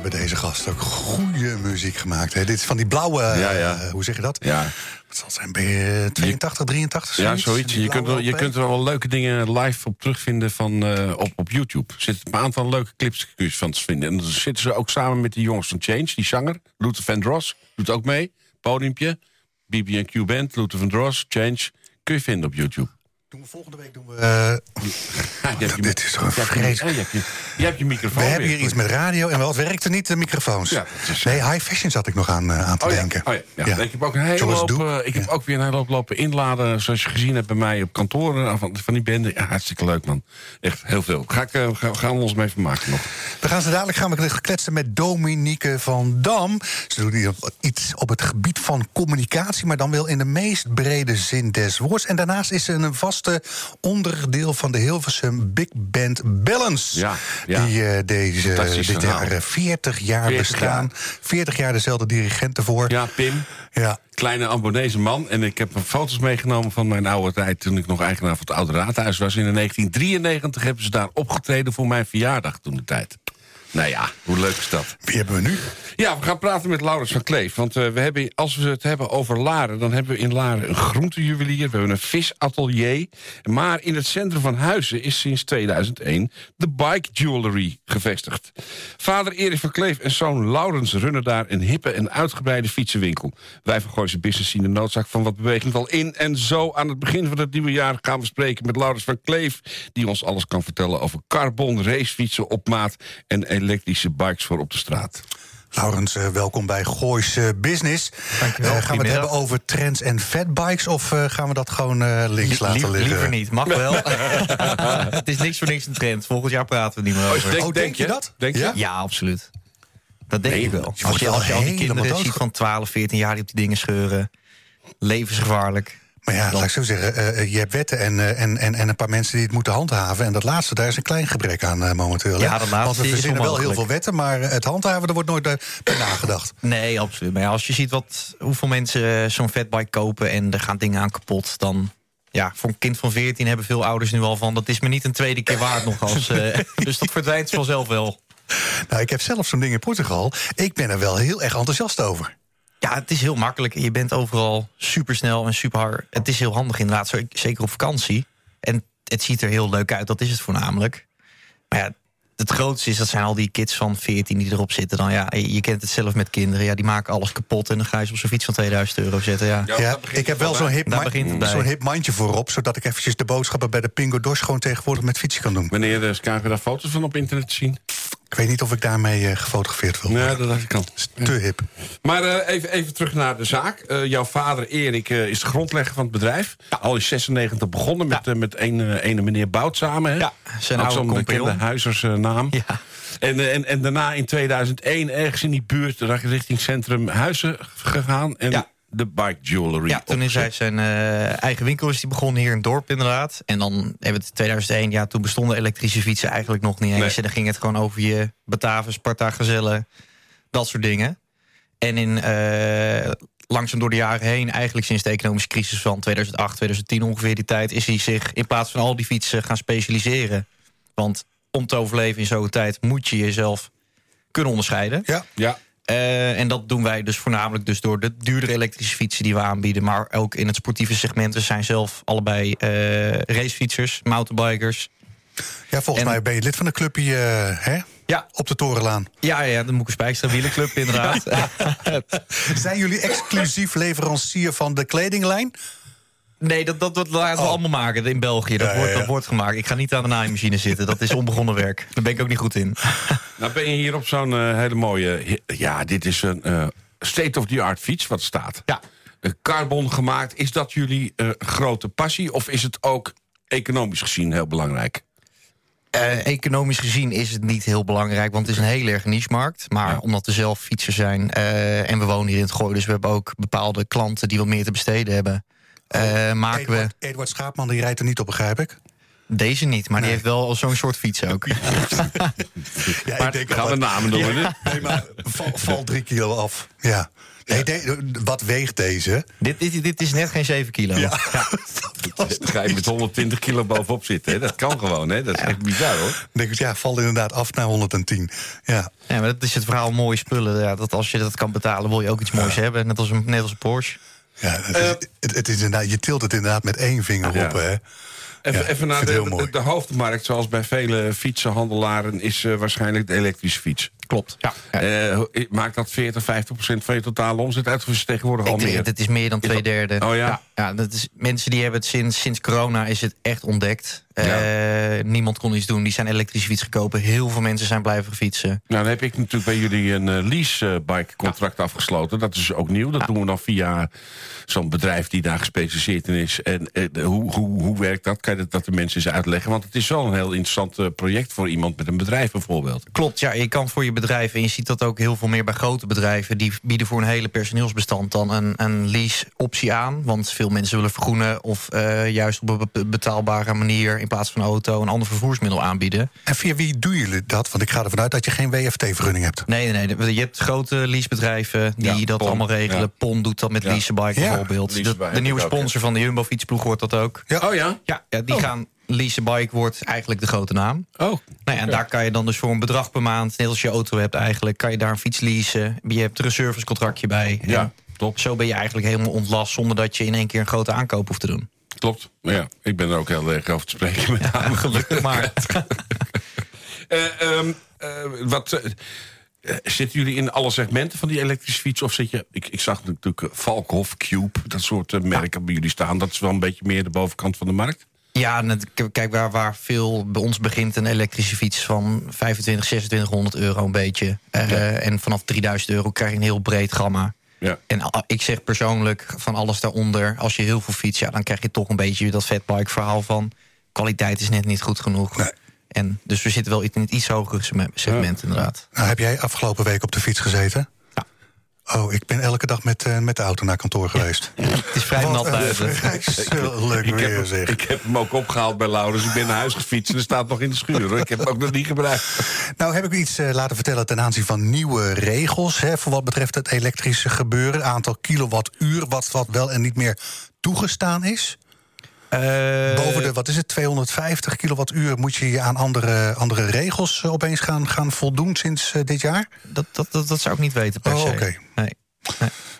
Hebben deze gasten ook goede muziek gemaakt. Hè? Dit is van die blauwe, Ja, ja. eh, hoe zeg je dat? Ja. Wat zal zijn, ben je 82, 83? Ja, zoiets? Je kunt, er, je kunt er wel leuke dingen live op terugvinden van, eh, op, op YouTube. Er zitten een aantal leuke clips van te vinden. En dan zitten ze ook samen met die jongens van Change, die zanger. Luther Vandross doet ook mee. Podiumpje. BB&Q Band, Luther Vandross, Change. Kun je vinden op YouTube. Doen we volgende week doen we. eh, Ja, je hebt je- Dit is een je hebt je- Je hebt je, microfoon we hebben hier iets met radio en wat werkte niet, de microfoons. Ja, het is- nee, high fashion zat ik nog aan, eh, aan te Oh ja, denken. oh ja, ja. Ik heb ook een hele hoop, eh, ik heb ook weer een hele hoop lopen inladen, zoals je gezien hebt bij mij op kantoor eh, van, van die bende. Ja, hartstikke leuk man. Echt heel veel. Ga ik, eh, ga- gaan we ons mee vermaken nog. We gaan ze dadelijk gaan we kletsen met Dominique van Dam. Ze doet hier iets op het gebied van communicatie, maar dan wel in de meest brede zin des woords. En daarnaast is ze een vaste onderdeel van de Hilversum Big Band Balance. Ja, ja. Die eh, deze dit verhaal. jaar eh, 40 jaar 40 bestaan. 40 jaar dezelfde dirigent ervoor. Ja, Pim. Ja. Kleine Ambonese man. En ik heb foto's meegenomen van mijn oude tijd... toen ik nog eigenaar van het Oude Raadhuis was. In 1993 hebben ze daar opgetreden voor mijn verjaardag toen de tijd. Nou ja, hoe leuk is dat? Wie hebben we nu? Ja, we gaan praten met Laurens van Kleef. Want eh, we hebben, als we het hebben over Laren... dan hebben we in Laren een groentejuwelier. We hebben een visatelier. Maar in het centrum van Huizen is sinds 2001... de Bike Jewelry gevestigd. Vader Erik van Kleef en zoon Laurens runnen daar... een hippe en uitgebreide fietsenwinkel. Wij van Gooise Business zien de noodzaak van wat beweging wel in. En zo aan het begin van het nieuwe jaar gaan we spreken met Laurens van Kleef... die ons alles kan vertellen over carbon, racefietsen op maat... en elektrische bikes voor op de straat. Laurens, eh, welkom bij Gooise Business. Dankjewel, Eh, gaan we het hebben over trends en fatbikes... of eh, gaan we dat gewoon eh, links laten liggen? Liever niet, mag wel. het is niks voor niks een trend. Volgend jaar praten we niet meer over. denk- oh, denk je dat? Denk je? Ja? Ja, absoluut. Dat denk Nee, ik wel. je Als je, als je al die kinderen ziet van 12, 14 jaar die op die dingen scheuren. Levensgevaarlijk. Maar ja, laat ik zo zeggen, eh, je hebt wetten en, eh, en, en, en een paar mensen die het moeten handhaven. En dat laatste, daar is een klein gebrek aan eh, momenteel. Ja, dat laatste Want we is verzinnen wel heel veel wetten, maar eh, het handhaven, daar wordt nooit eh, bij nagedacht. Nee, absoluut. Maar ja, als je ziet wat, hoeveel mensen eh, zo'n fatbike kopen... en er gaan dingen aan kapot, dan... Ja, voor een kind van 14 hebben veel ouders nu al van... dat is me niet een tweede keer waard nog als... eh, dus dat verdwijnt vanzelf wel. Nou, ik heb zelf zo'n ding in Portugal. Ik ben er wel heel erg enthousiast over. Ja, het is heel makkelijk. Je bent overal supersnel en super hard. Het is heel handig inderdaad, zo- zeker op vakantie. En het ziet er heel leuk uit, dat is het voornamelijk. Maar ja, het grootste is, dat zijn al die kids van 14 die erop zitten. Dan, ja, je kent het zelf met kinderen. Ja, die maken alles kapot en dan ga je ze op zo'n fiets van 2000 euro zetten. Ja. Ik heb wel zo'n hip, zo'n hip mandje voorop... zodat ik eventjes de boodschappen bij de Pingo Dosh... gewoon tegenwoordig met fietsen kan doen. Wanneer uh, krijgen we daar foto's van op internet te zien? Ik weet niet of ik daarmee eh, gefotografeerd wil Nee, dat al. Te hip. Maar eh, even, even terug naar de zaak. Eh, jouw vader Erik is de grondlegger van het bedrijf. Al in 96 begonnen met, met een, ene meneer Bout samen. Hè? Ja, zijn Ook oude zo'n bekende huizersnaam. Ja. En, en, en daarna in 2001 ergens in die buurt richting Centrum Huizen gegaan. En Ja. De Bike Jewelry. Ja, toen is hij zijn eh, eigen winkel is die begonnen hier in het dorp inderdaad. En dan hebben we het 2001, ja, toen bestonden elektrische fietsen eigenlijk nog niet eens. Nee. En dan ging het gewoon over je Bataven, Sparta, Gazelle, dat soort dingen. En in, eh, langzaam door de jaren heen, eigenlijk sinds de economische crisis van 2008, 2010 ongeveer die tijd, is hij zich in plaats van al die fietsen gaan specialiseren. Want om te overleven in zo'n tijd moet je jezelf kunnen onderscheiden. Ja, Ja, Eh, en dat doen wij dus voornamelijk dus door de duurdere elektrische fietsen die we aanbieden. Maar ook in het sportieve segment. We zijn zelf allebei eh, racefietsers, mountainbikers. ja volgens En- mij ben je lid van de clubje eh, hè? Ja. op de Torenlaan. Ja, ja, de Moeke Spijkstra Wielenclub inderdaad. Zijn jullie exclusief leverancier van de kledinglijn? Nee, dat, dat, dat laten we Oh. allemaal maken in België. Dat, Ja, wordt, ja. dat wordt gemaakt. Ik ga niet aan de naaimachine zitten. Dat is onbegonnen werk. Daar ben ik ook niet goed in. nou ben je hier op zo'n eh, hele mooie... Ja, dit is een eh, state-of-the-art fiets wat staat. Ja. Carbon gemaakt. Is dat jullie eh, grote passie? Of is het ook economisch gezien heel belangrijk? Eh, economisch gezien is het niet heel belangrijk, want het is een heel erg niche-markt. Maar Ja. omdat we zelf fietser zijn eh, en we wonen hier in het Gooi... dus we hebben ook bepaalde klanten die wat meer te besteden hebben... eh, maken we Edward, Schaapman die rijdt er niet op, begrijp ik. deze niet, maar die heeft wel zo'n soort fiets ook. Ja, Maar ik denk gaan we namen? Nee, maar val, val drie kilo af. Ja. Nee, de- wat weegt deze? dit, dit, dit is net geen 7 kilo. Ja. Dan ga je met 120 kilo bovenop zitten. Hè? Dat kan gewoon, hè? Dat is echt bizar, hoor. Dan denk ik, ja, valt inderdaad af naar 110. Ja. Ja, maar dat is het verhaal mooie spullen. Ja, dat als je dat kan betalen, wil je ook iets moois hebben. Net als een, net als een Porsche. Ja, het, is, het, het is inderdaad, je tilt het inderdaad met één vinger Ja. op. Hè? Even, Ja, even naar de, de hoofdmarkt, zoals bij vele fietsenhandelaren... is eh, waarschijnlijk de elektrische fiets. Klopt. Ja. Eh, maakt dat 40, 50 procent van je totale omzet uit? Of is het tegenwoordig al meer? dat is meer dan Is twee dat- derde. Oh ja? ja, dat is, mensen die hebben het sinds, sinds corona is het echt ontdekt. Eh, niemand kon iets doen. Die zijn elektrische fiets gekopen. Heel veel mensen zijn blijven fietsen. Nou, dan heb ik natuurlijk bij jullie een eh, lease-bike-contract afgesloten. Dat is ook nieuw. Dat doen we dan via zo'n bedrijf die daar gespecialiseerd in is. En hoe, hoe, hoe werkt dat? Kan je dat, dat de mensen eens uitleggen? Want het is wel een heel interessant project voor iemand met een bedrijf bijvoorbeeld. Klopt, ja, je kan voor je bedrijf, en je ziet dat ook heel veel meer bij grote bedrijven, die bieden voor een hele personeelsbestand dan een, een lease-optie aan. Want veel mensen willen vergroenen of eh, juist op een be- betaalbare manier in plaats van een auto een ander vervoersmiddel aanbieden. En via wie doen jullie dat? Want ik ga ervan uit dat je geen WFT-vergunning hebt. Nee, nee, nee. Je hebt grote leasebedrijven die Ja, dat Pon, allemaal regelen. ja. PON doet dat met Ja. Leasebike Ja, bijvoorbeeld. Leasebike De, nieuwe ook, sponsor van de Jumbo fietsploeg hoort dat ook. Ja. Oh ja? Ja, ja die gaan Leasebike wordt eigenlijk de grote naam. Oh. Nou ja, en daar kan je dan dus voor een bedrag per maand, net als je auto hebt eigenlijk, kan je daar een fiets leasen. Je hebt er een servicecontractje bij. Ja, top. Zo ben je eigenlijk helemaal ontlast zonder dat je in één keer een grote aankoop hoeft te doen. Klopt. Ja, ik ben er ook heel erg over te spreken met name. Gelukkig maar. Eh, ehm, eh, wat, eh, zitten jullie in alle segmenten van die elektrische fiets? Of zit je, ik, ik zag natuurlijk Valkhof, Cube, dat soort merken bij jullie staan. Dat is wel een beetje meer de bovenkant van de markt. Ja, kijk, waar, waar veel bij ons begint een elektrische fiets van 25, 2600 euro een beetje. Eh, En vanaf 3000 euro krijg je een heel breed gamma. Ja. En ik zeg persoonlijk van alles daaronder, als je heel veel fietst, ja, dan krijg je toch een beetje dat fatbike verhaal van kwaliteit is net niet goed genoeg. Nee. En dus we zitten wel in het iets hogere segment, inderdaad. Nou, heb jij afgelopen week op de fiets gezeten? Oh, ik ben elke dag met, eh, met de auto naar kantoor geweest. Het is vrij Wat nat buiten. vreselijk Ik heb, zeg. ik heb hem ook opgehaald bij Laurens. Ik ben naar huis gefietst en er staat nog in de schuur. Hoor. Ik heb hem ook nog niet gebruikt. Nou heb ik u iets eh, laten vertellen ten aanzien van nieuwe regels... Hè, voor wat betreft het elektrische gebeuren. Aantal kilowattuur, wat, wat wel en niet meer toegestaan is. Eh, Boven de, wat is het, 250 kilowattuur... moet je je aan andere, andere regels eh, opeens gaan, gaan voldoen sinds eh, dit jaar? dat, dat, dat, dat zou ik niet weten per Oh, se. oké. Nee.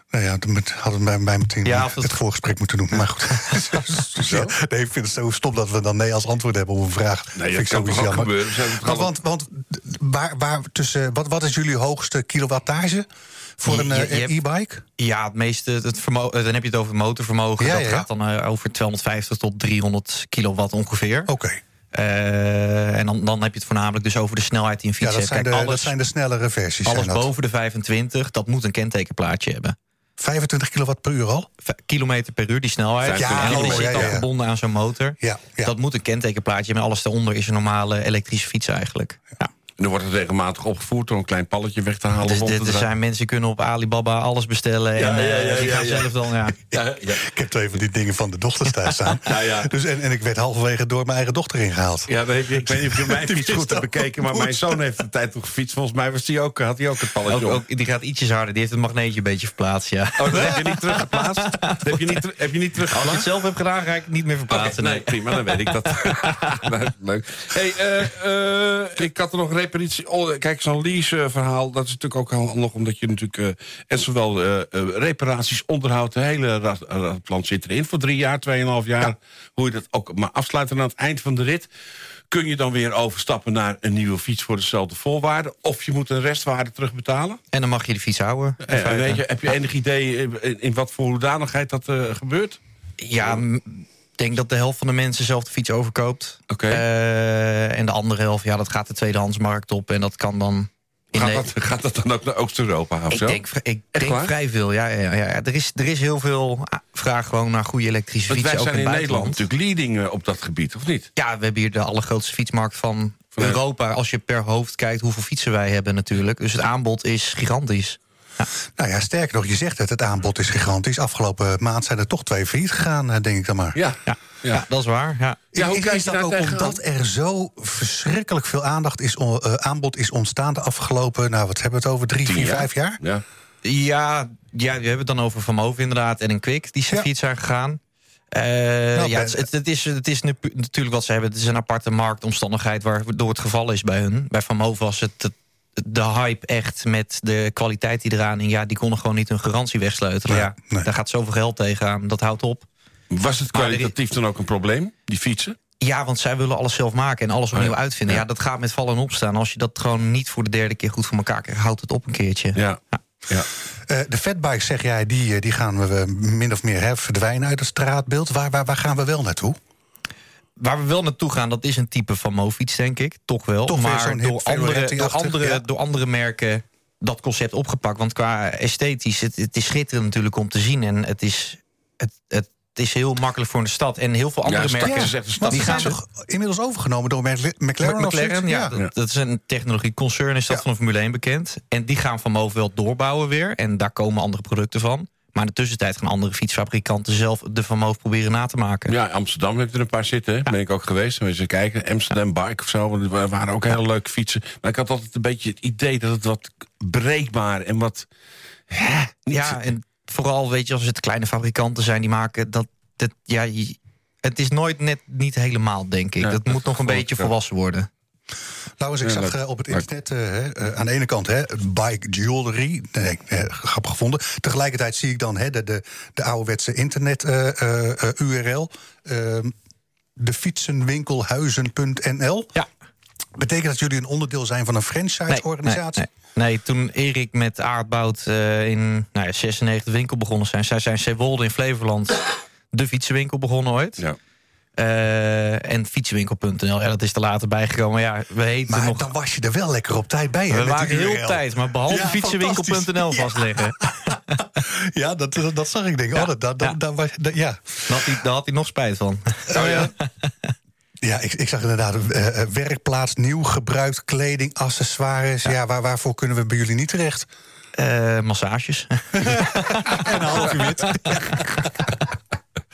Nou ja, moet- hadden we bij, bij meteen Ja, dat- het voorgesprek moeten doen. Maar goed. Ja, nee, ik vind het zo stom dat we dan nee als antwoord hebben op een vraag. Nee, vind ik dat kan sowieso jammer. gebeuren? Want, want, want waar, waar tussen, wat, wat is jullie hoogste kilowattage voor een eh, e-bike? Ja, het meeste, het vermogen, dan heb je het over het motorvermogen. Ja, dat ja, ja. gaat dan eh, over 250 tot 300 kilowatt ongeveer. Oké. Eh, en dan, dan heb je het voornamelijk dus over de snelheid die een Ja, fiets dat heeft. de, dat zijn de snellere versies. alles boven de 25, dat moet een kentekenplaatje hebben. 25 kilowatt per uur al? V- Kilometer per uur, die snelheid. Ja, en dan is het ja, dan ja, ja. gebonden aan zo'n motor. Ja, ja. Dat moet een kentekenplaatje hebben. En alles daaronder is een normale elektrische fiets eigenlijk. Ja. En dan wordt het regelmatig opgevoerd door een klein palletje weg te halen. Dus dit, er zijn mensen kunnen op Alibaba alles bestellen. en ja, ja, eh, ja, die gaan ja. zelf dan, ja. Ja, ja. Ik heb twee van die dingen van de dochters thuis staan. Ja, ja. Dus, en, en ik werd halverwege door mijn eigen dochter ingehaald. Ja, dan heb je, ik weet niet of je mijn fiets goed hebt bekeken... maar goed. mijn zoon heeft de tijd toch gefietst. Volgens mij was die ook, had hij ook het palletje op. ook, die gaat ietsjes harder. Die heeft het magneetje een beetje verplaatst, ja. Oh, dat heb je niet teruggeplaatst? Dat heb je niet, heb je niet Als je het teruggeplaatst? zelf hebt gedaan, ga ik het niet meer verplaatsen. nee, nee. prima, dan weet ik dat. Nee, Leuk. Hey, eh, eh, ik had er nog een Oh, kijk, zo'n lease-verhaal. Dat is natuurlijk ook handig, omdat je natuurlijk. eh, en zowel eh, eh, reparaties, onderhoud, de hele ratplan zit erin. Voor drie jaar, tweeënhalf jaar. Hoe je dat ook maar afsluit. En aan het eind van de rit. Kun je dan weer overstappen naar een nieuwe fiets voor dezelfde voorwaarden? Of je moet een restwaarde terugbetalen? En dan mag je de fiets houden. weet je, heb je enig idee in, in wat voor hoedanigheid dat gebeurt? Ja, denk dat de helft van de mensen zelf de fiets overkoopt. Oké. Eh, en de andere helft, ja, dat gaat de tweedehandsmarkt op. En dat kan dan... In Gaat de- dat, gaat dat dan ook naar Oost-Europa of ik zo? denk, ik Echt denk waar? vrij veel, ja. ja, ja. Er, is, er is heel veel ah, vraag gewoon naar goede elektrische Want fietsen, wij zijn in in Nederland natuurlijk leading eh, op dat gebied, of niet? Ja, we hebben hier de allergrootste fietsmarkt van Van- Europa. Als je per hoofd kijkt hoeveel fietsen wij hebben natuurlijk. Dus het aanbod is gigantisch. Nou ja, sterker nog, je zegt het, het aanbod is gigantisch. Afgelopen maand zijn er toch twee failliet gegaan, eh, denk ik dan maar. Ja. Ja, ja. dat is waar. Ja. Ja, hoe is, dat ook tegenaan? omdat er zo verschrikkelijk veel aandacht is, eh, aanbod is ontstaan de afgelopen, nou wat hebben we het over, drie, vier, jaar? vijf jaar? Ja. Ja, ja, we hebben het dan over Van Moof inderdaad en een Kwik die Ja. failliet zijn gegaan. Eh, Nou, ja, het, het, het is, het is natuurlijk wat ze hebben. Het is een aparte marktomstandigheid waardoor het geval is bij hun. Bij Van Moof was het, het- de hype echt met de kwaliteit die eraan. En ja, die konden gewoon niet hun garantie wegsleutelen. Ja, nee. Daar gaat zoveel geld tegenaan. Dat houdt op. Was het kwalitatief dan ook een probleem, die fietsen? Ja, want zij willen alles zelf maken en alles opnieuw ja. uitvinden. Ja. Ja. dat gaat met vallen en opstaan. Als je dat gewoon niet voor de derde keer goed voor elkaar krijgt, houdt het op een keertje. Ja. ja. Eh, de fatbikes, zeg jij, die, eh, die gaan we eh, min of meer hè, verdwijnen uit het straatbeeld. Waar, waar, waar gaan we wel naartoe? Waar we wel naartoe gaan, dat is een type van Mofiets, denk ik. Toch wel. Toch maar door, andere, door, andere, ja. door andere merken dat concept opgepakt. Want qua esthetisch, het, het is schitterend natuurlijk om te zien. En het is, het, het is heel makkelijk voor een stad. En heel veel andere Ja, merken... stad. die die gaan toch inmiddels overgenomen door Mc- McLaren? McLaren, ja, Dat, dat is een technologieconcern, is dat Ja. van de Formule 1 bekend. En die gaan van Movo wel doorbouwen weer. En daar komen andere producten van. Maar in de tussentijd gaan andere fietsfabrikanten zelf de Van Moof proberen na te maken. Ja, Amsterdam heeft er een paar zitten. hè. Ben ik ook geweest. Eens kijken. Amsterdam Bike of zo. want Er waren ook hele leuke fietsen. Maar ik had altijd een beetje het idee dat het wat breekbaar en wat. hè, Ja, en vooral weet je, als het kleine fabrikanten zijn die maken dat. dat ja, het is nooit net niet helemaal, denk ik. Ja, dat dat moet nog een beetje volwassen worden. Trouwens, ik Ja, zag eh, op het internet eh, hè, eh, aan de ene kant hè, bike jewelry. Nee, grappig gevonden. Tegelijkertijd zie ik dan hè, de, de, de ouderwetse internet eh, eh, eh, URL. ehm, de fietsenwinkelhuizen.nl. Ja. Betekent dat jullie een onderdeel zijn van een franchise-organisatie? Nee, nee, nee. toen Erik met Aardbout eh, in nou ja, 96 winkel begonnen zijn. Zij zijn Zeewolde in Flevoland de fietsenwinkel begonnen ooit. Ja. Eh, en fietsenwinkel.nl, ja, dat is er later bijgekomen. Ja, we heten Maar nog... dan was je er wel lekker op tijd bij. hè, we waren heel tijd, maar behalve Ja, fietsenwinkel.nl. Ja. vastleggen. Ja, dat, dat, zag ik. Denk, oh, dat, dat, dat, Ja. dat was, dat- ja. Daar had, hij, daar had hij nog spijt van. Oh ja. Ja, ik, ik zag inderdaad eh, eh, werkplaats, nieuw gebruikt, kleding, accessoires. Ja, waar, waarvoor kunnen we bij jullie niet terecht? Eh, massages. En een half uur wit.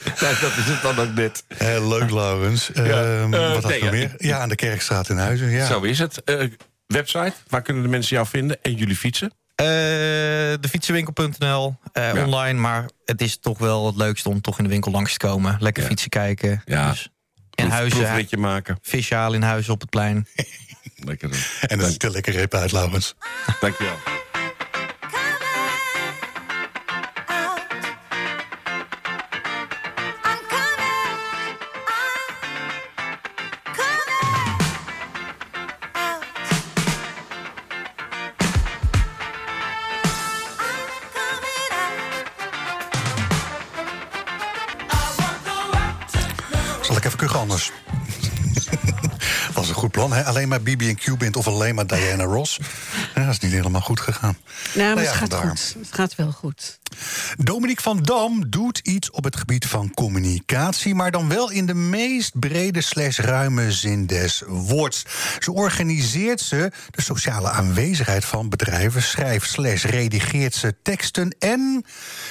Dat is het dan ook net. Eh, leuk, Laurens. Ehm, Eh, wat had nee, ja, meer? ik- Ja, aan de Kerkstraat in Huizen. Ja. Zo is het. Eh, website, waar kunnen de mensen jou vinden? En jullie fietsen? Eh, de fietsenwinkel.nl, eh, Ja. online. Maar het is toch wel het leukste om toch in de winkel langs te komen. Lekker Ja. fietsen kijken. Ja. Dus, en huizen, Proefritje maken. visjaal in huizen op het plein. Lekker. En dat ziet er lekker hip uit, Laurens. Dankjewel. Kuchen anders? was een goed plan. Hè? Alleen maar BB&Q bent of alleen maar Diana Ross. Ja, dat is niet helemaal goed gegaan. Nou, maar Nou ja, het gaat vandaar. goed. Het gaat wel goed. Dominique van Dam doet iets op het gebied van communicatie... maar dan wel in de meest brede slash ruime zin des woords. Ze organiseert ze de sociale aanwezigheid van bedrijven... schrijft slash redigeert ze teksten... en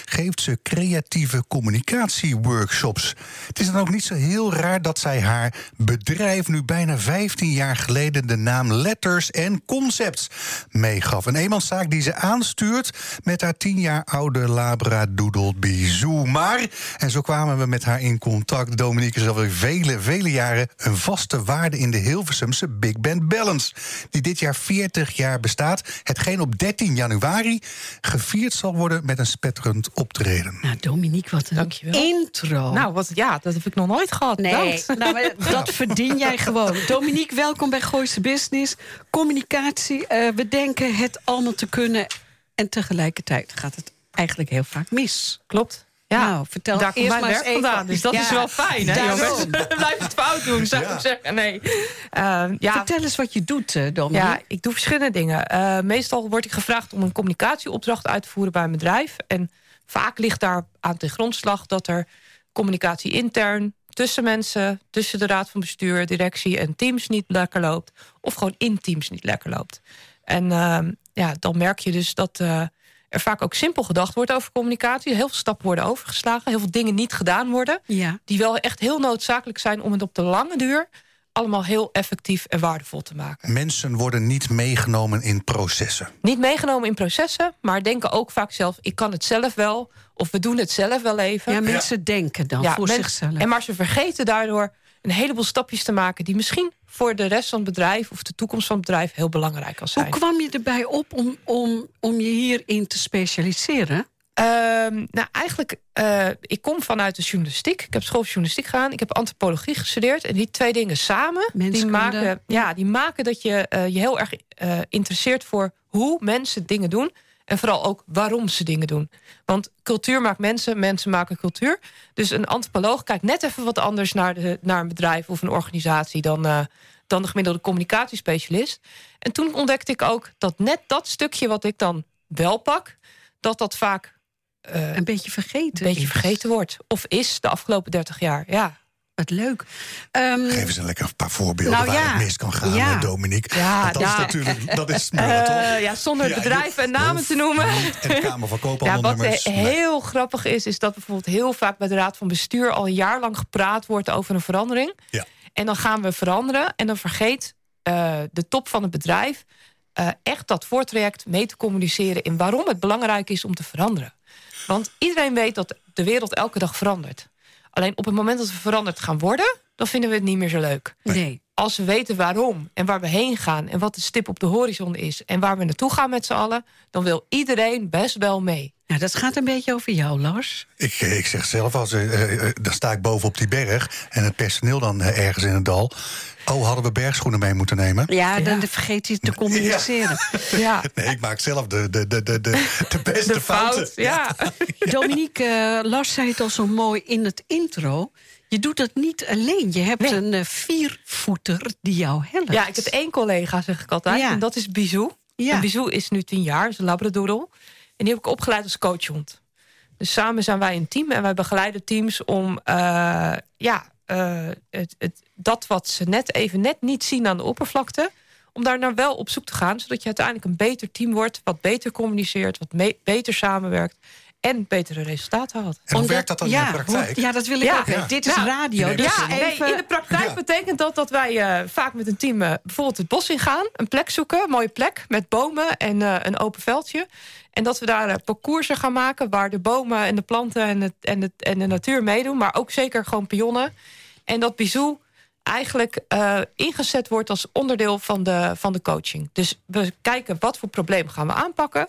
geeft ze creatieve communicatieworkshops. Het is dan ook niet zo heel raar dat zij haar bedrijf... nu bijna 15 jaar geleden de naam Letters en Concepts meegaf. Een eenmanszaak die ze aanstuurt met haar 10 jaar oude Labradoodle Bizou. Maar, en zo kwamen we met haar in contact... Dominique is alweer vele, vele jaren een vaste waarde... in de Hilversumse Big Band Balance... die dit jaar 40 jaar bestaat. Hetgeen op 13 januari gevierd zal worden... met een spetterend optreden. Nou, Dominique, wat een Dankjewel. intro. Nou, wat, ja, dat heb ik nog nooit gehad. Nee, nou, maar dat verdien jij gewoon. Dominique, welkom bij Gooise Business. Communicatie, eh, we denken het allemaal te kunnen... en tegelijkertijd gaat het eigenlijk heel vaak mis. Klopt. Ja. Nou, vertel Daar eerst maar eens vandaan. Dus dat Ja, is wel fijn, hè, jongens? Blijf het fout doen, zou Ja. ik zeggen. Nee. Ehm, ja, Vertel eens wat je doet, eh, Dominique. Ja, ik doe verschillende dingen. Eh, meestal word ik gevraagd om een communicatieopdracht uit te voeren bij een bedrijf. En vaak ligt daar aan ten grondslag dat er communicatie intern tussen mensen, tussen de raad van bestuur, directie en teams niet lekker loopt. Of gewoon in teams niet lekker loopt. En ehm, ja, dan merk je dus dat eh, er vaak ook simpel gedacht wordt over communicatie. Heel veel stappen worden overgeslagen, heel veel dingen niet gedaan worden Ja. die wel echt heel noodzakelijk zijn om het op de lange duur allemaal heel effectief en waardevol te maken. Mensen worden niet meegenomen in processen. Niet meegenomen in processen, maar denken ook vaak zelf: ik kan het zelf wel, of we doen het zelf wel even. ja, mensen denken dan Ja, voor men- zichzelf. En maar ze vergeten daardoor een heleboel stapjes te maken die misschien voor de rest van het bedrijf of de toekomst van het bedrijf heel belangrijk kan zijn. Hoe kwam je erbij op om, om, om je hierin te specialiseren? Ehm, nou, eigenlijk, eh, ik kom vanuit de journalistiek. Ik heb school voor journalistiek gedaan. Ik heb antropologie gestudeerd. En die twee dingen samen, die maken, ja, die maken dat je eh, je heel erg eh, interesseert voor hoe mensen dingen doen. En vooral ook waarom ze dingen doen. Want cultuur maakt mensen, mensen maken cultuur. Dus een antropoloog kijkt net even wat anders naar, de, naar een bedrijf of een organisatie dan, eh, dan de gemiddelde communicatiespecialist. En toen ontdekte ik ook dat net dat stukje wat ik dan wel pak, dat dat vaak eh, Een beetje vergeten. een beetje is. vergeten wordt. Of is de afgelopen 30 jaar. Ja, Wat leuk. Ehm, Geef eens een lekker paar voorbeelden Nou waar ja. het mis kan gaan, Ja. eh, Dominique. Ja, dat is natuurlijk dat is smullen? Eh, ja zonder Ja, bedrijven en namen te noemen. En de Kamer van Ja, wat eh, heel grappig is, is dat bijvoorbeeld heel vaak bij de Raad van Bestuur al een jaar lang gepraat wordt over een verandering. Ja. En dan gaan we veranderen en dan vergeet de top van het bedrijf echt dat voortraject mee te communiceren in waarom het belangrijk is om te veranderen. Want iedereen weet dat de wereld elke dag verandert. Alleen op het moment dat we veranderd gaan worden, dan vinden we het niet meer zo leuk. nee. Als we weten waarom en waar we heen gaan en wat de stip op de horizon is en waar we naartoe gaan met z'n allen, dan wil iedereen best wel mee. Nou, dat gaat een beetje over jou, Lars. Ik, eh, ik zeg zelf, als, eh, eh, dan sta ik boven op die berg... en het personeel dan ergens in het dal. Oh, hadden we bergschoenen mee moeten nemen? Ja, dan vergeet hij te communiceren. Ja, Nee, ik maak zelf de, de, de, de, de, de beste de fouten. fout. Ja. Dominique, Lars zei het al zo mooi in het intro. Je doet dat niet alleen. Je hebt Nee. een eh, viervoeter die jou helpt. ja, ik heb één collega, zeg ik altijd, Ja. en dat is Bizou. Ja. En Bizou is nu tien jaar, is een labradoodle. En die heb ik opgeleid als coachhond. Dus samen zijn wij een team en wij begeleiden teams om eh, ja, eh, het, het, dat wat ze net even net niet zien aan de oppervlakte, om daar nou wel op zoek te gaan, zodat je uiteindelijk een beter team wordt, wat beter communiceert, wat beter samenwerkt en betere resultaten haalt. En hoe Omdat- werkt dat dan ja, in de praktijk? hoe- ja, dat wil ik Ja. ook. Dit is Nou, radio. nee, Dus Ja, even... in de praktijk Ja. betekent dat dat wij eh, vaak met een team eh, bijvoorbeeld het bos ingaan. Een plek zoeken, een mooie plek met bomen en eh, een open veldje. En dat we daar parcoursen gaan maken waar de bomen en de planten en, het, en, het, en de natuur meedoen. Maar ook zeker gewoon pionnen. En dat Bizou eigenlijk eh, ingezet wordt als onderdeel van de, van de coaching. Dus we kijken wat voor probleem gaan we aanpakken.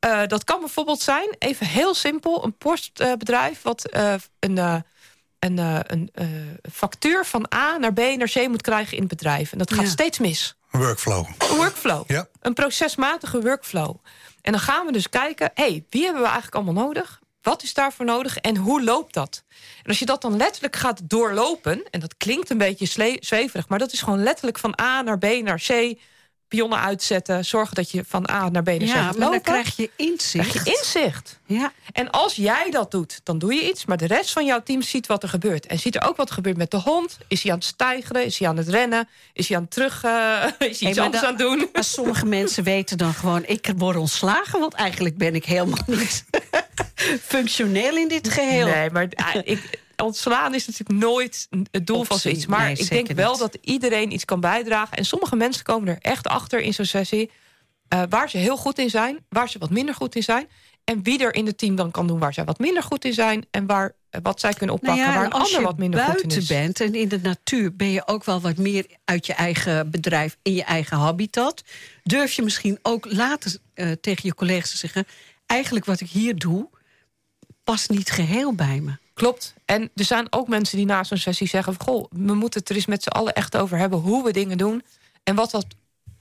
Eh, dat kan bijvoorbeeld zijn, even heel simpel, een postbedrijf wat eh, een, eh, een, eh, een factuur van A naar B naar C moet krijgen in het bedrijf. En dat gaat Ja. steeds mis. Workflow. Een workflow. Ja. Een procesmatige workflow. En dan gaan we dus kijken, hey, wie hebben we eigenlijk allemaal nodig? Wat is daarvoor nodig en hoe loopt dat? En als je dat dan letterlijk gaat doorlopen... en dat klinkt een beetje zweverig... maar dat is gewoon letterlijk van A naar B naar C... pionnen uitzetten, zorgen dat je van A naar B naar Ja, gaat dan krijg je inzicht. Krijg je inzicht. Ja, En als jij dat doet, dan doe je iets. Maar de rest van jouw team ziet wat er gebeurt. En ziet er ook wat er gebeurt met de hond. Is hij aan het stijgeren? Is hij aan het rennen? Is hij aan het terug... eh, is hij iets anders dan- aan het doen? maar sommige mensen weten dan gewoon... ik word ontslagen, want eigenlijk ben ik helemaal niet functioneel in dit geheel. Nee, maar ah, ik, ontslaan is natuurlijk nooit het doel van zoiets. Maar Nee, ik denk wel niet. dat iedereen iets kan bijdragen. En sommige mensen komen er echt achter in zo'n sessie... eh, waar ze heel goed in zijn, waar ze wat minder goed in zijn... en wie er in het team dan kan doen waar zij wat minder goed in zijn... en waar, eh, wat zij kunnen oppakken Nou ja, waar en een als ander je wat minder goed in buiten is. bent en in de natuur... ben je ook wel wat meer uit je eigen bedrijf, in je eigen habitat. Durf je misschien ook later eh, tegen je collega's te zeggen... eigenlijk wat ik hier doe, past niet geheel bij me. Klopt. En er zijn ook mensen die na zo'n sessie zeggen... goh, we moeten het er eens met z'n allen echt over hebben... hoe we dingen doen en wat dat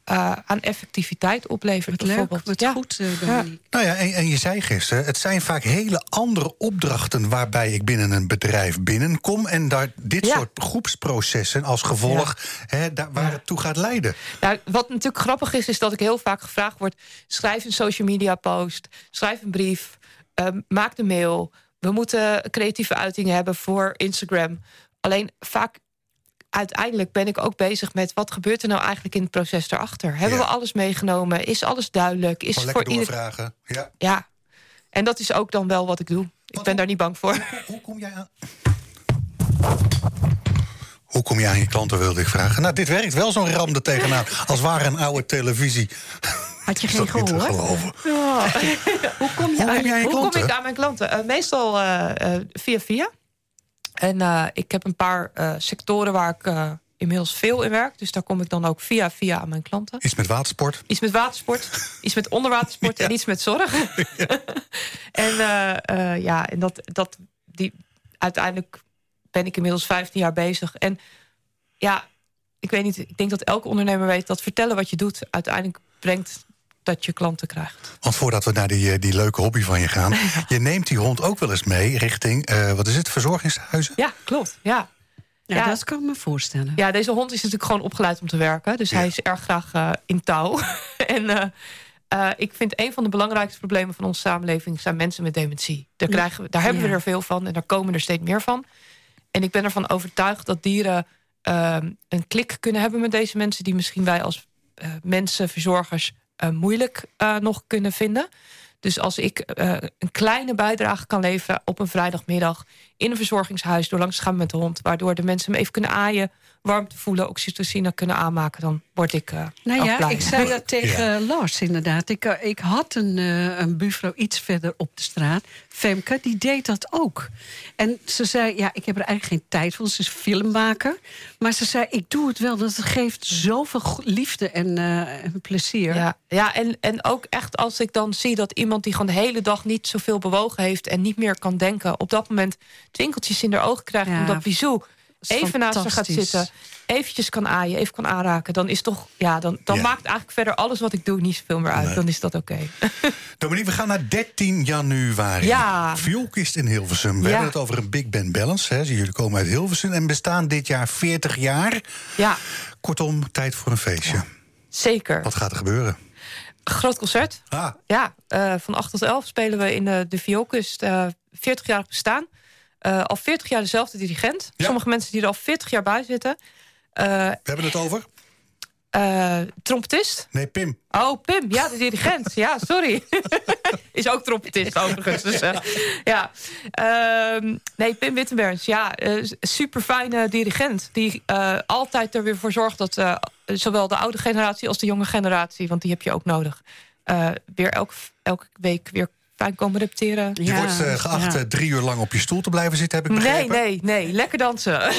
eh, aan effectiviteit oplevert. Wat leuk, bijvoorbeeld. wat Ja. goed, eh, Dominique. Nou ja, en, en je zei gisteren, het zijn vaak hele andere opdrachten waarbij ik binnen een bedrijf binnenkom. En daar dit Ja. soort groepsprocessen als gevolg, hè, daar, waar het toe gaat leiden. Nou, wat natuurlijk grappig is, is dat ik heel vaak gevraagd word... schrijf een social media post, schrijf een brief, ehm, maak de mail. We moeten creatieve uitingen hebben voor Instagram. Alleen vaak uiteindelijk ben ik ook bezig met... wat gebeurt er nou eigenlijk in het proces daarachter? Hebben Ja. we alles meegenomen? Is alles duidelijk? Is voor ieder... doorvragen. Ja. Ja, en dat is ook dan wel wat ik doe. Ik ben daar niet bang voor. Hoe kom jij aan... Hoe kom je aan je klanten, wilde ik vragen. Nou, dit werkt wel zo'n ram er tegenaan. Als ware een oude televisie. Had je geen dat niet te gehoor? geloven? Hoe kom je Hoe kom jij aan je Hoe kom klanten? ik aan mijn klanten? Eh, meestal eh, eh, via via. En eh, ik heb een paar eh, sectoren waar ik eh, inmiddels veel in werk. Dus daar kom ik dan ook via via aan mijn klanten. Iets met watersport. Iets met watersport, iets met onderwatersport en iets met zorg. en eh, eh, ja, en dat, dat die, uiteindelijk ben ik inmiddels 15 jaar bezig. En ja, ik weet niet, ik denk dat elke ondernemer weet dat vertellen wat je doet uiteindelijk brengt dat je klanten krijgt. Want voordat we naar die, eh, die leuke hobby van je gaan... je neemt die hond ook wel eens mee richting, eh, wat is het, verzorgingshuizen? Ja, klopt. Ja. Ja, Ja. dat kan ik me voorstellen. Ja, deze hond is natuurlijk gewoon opgeleid om te werken. Dus hij is erg graag eh, in touw. en eh, eh, ik vind een van de belangrijkste problemen van onze samenleving... zijn mensen met dementie. Daar, krijgen we, daar hebben we er veel van en daar komen er steeds meer van. En ik ben ervan overtuigd dat dieren ehm, een klik kunnen hebben met deze mensen... die misschien wij als eh, mensen, verzorgers, eh, moeilijk eh, nog kunnen vinden. Dus als ik een kleine bijdrage kan leveren op een vrijdagmiddag... in een verzorgingshuis door langs te gaan met de hond... waardoor de mensen hem even kunnen aaien, warmte voelen... oxytocine kunnen aanmaken, dan word ik eh Nou ja, blij. ik zei dat tegen Lars inderdaad. Ik, eh, ik had een, eh, een buurvrouw iets verder op de straat, Femke, die deed dat ook. En ze zei, ja, ik heb er eigenlijk geen tijd voor, ze is filmmaker. Maar ze zei, ik doe het wel, want het geeft zoveel liefde en, eh, en plezier. Ja, ja en, en ook echt als ik dan zie dat iemand die gewoon de hele dag niet zoveel bewogen heeft en niet meer kan denken, op dat moment twinkeltjes in de ogen krijgt Ja, omdat Bizou even naast haar gaat zitten, eventjes kan aaien, even kan aanraken, dan is toch, ja, dan, dan Ja. maakt eigenlijk verder alles wat ik doe niet zoveel meer uit. Nee. Dan is dat oké. Dominique, we gaan naar 13 januari. Ja. Vioolkist in Hilversum. We Ja. hebben het over een Big Band Balance. Hè. Jullie komen uit Hilversum en bestaan dit jaar 40 jaar. Ja, Kortom, tijd voor een feestje. zeker. Wat gaat er gebeuren? Groot concert. Ah, Ja, eh, van 8 tot 11 spelen we in eh, de Vioolkust. eh 40 jaar bestaan. Eh, al 40 jaar dezelfde dirigent. Ja. Sommige mensen die er al 40 jaar bij zitten. Eh, we hebben het over? eh, trompetist. Nee, Pim. Oh, Pim, ja, de dirigent. Ja, sorry. Is ook trompetist overigens. Dus, ja. Ehm, nee, Pim Wittenbergs, ja, super fijne dirigent. Die altijd er weer voor zorgt dat zowel de oude generatie als de jonge generatie, want die heb je ook nodig, weer elke, elke week weer fijn komen repeteren. Je Ja, wordt eh, geacht ja. eh, drie uur lang op je stoel te blijven zitten, heb ik Nee, begrepen. nee, nee, lekker dansen.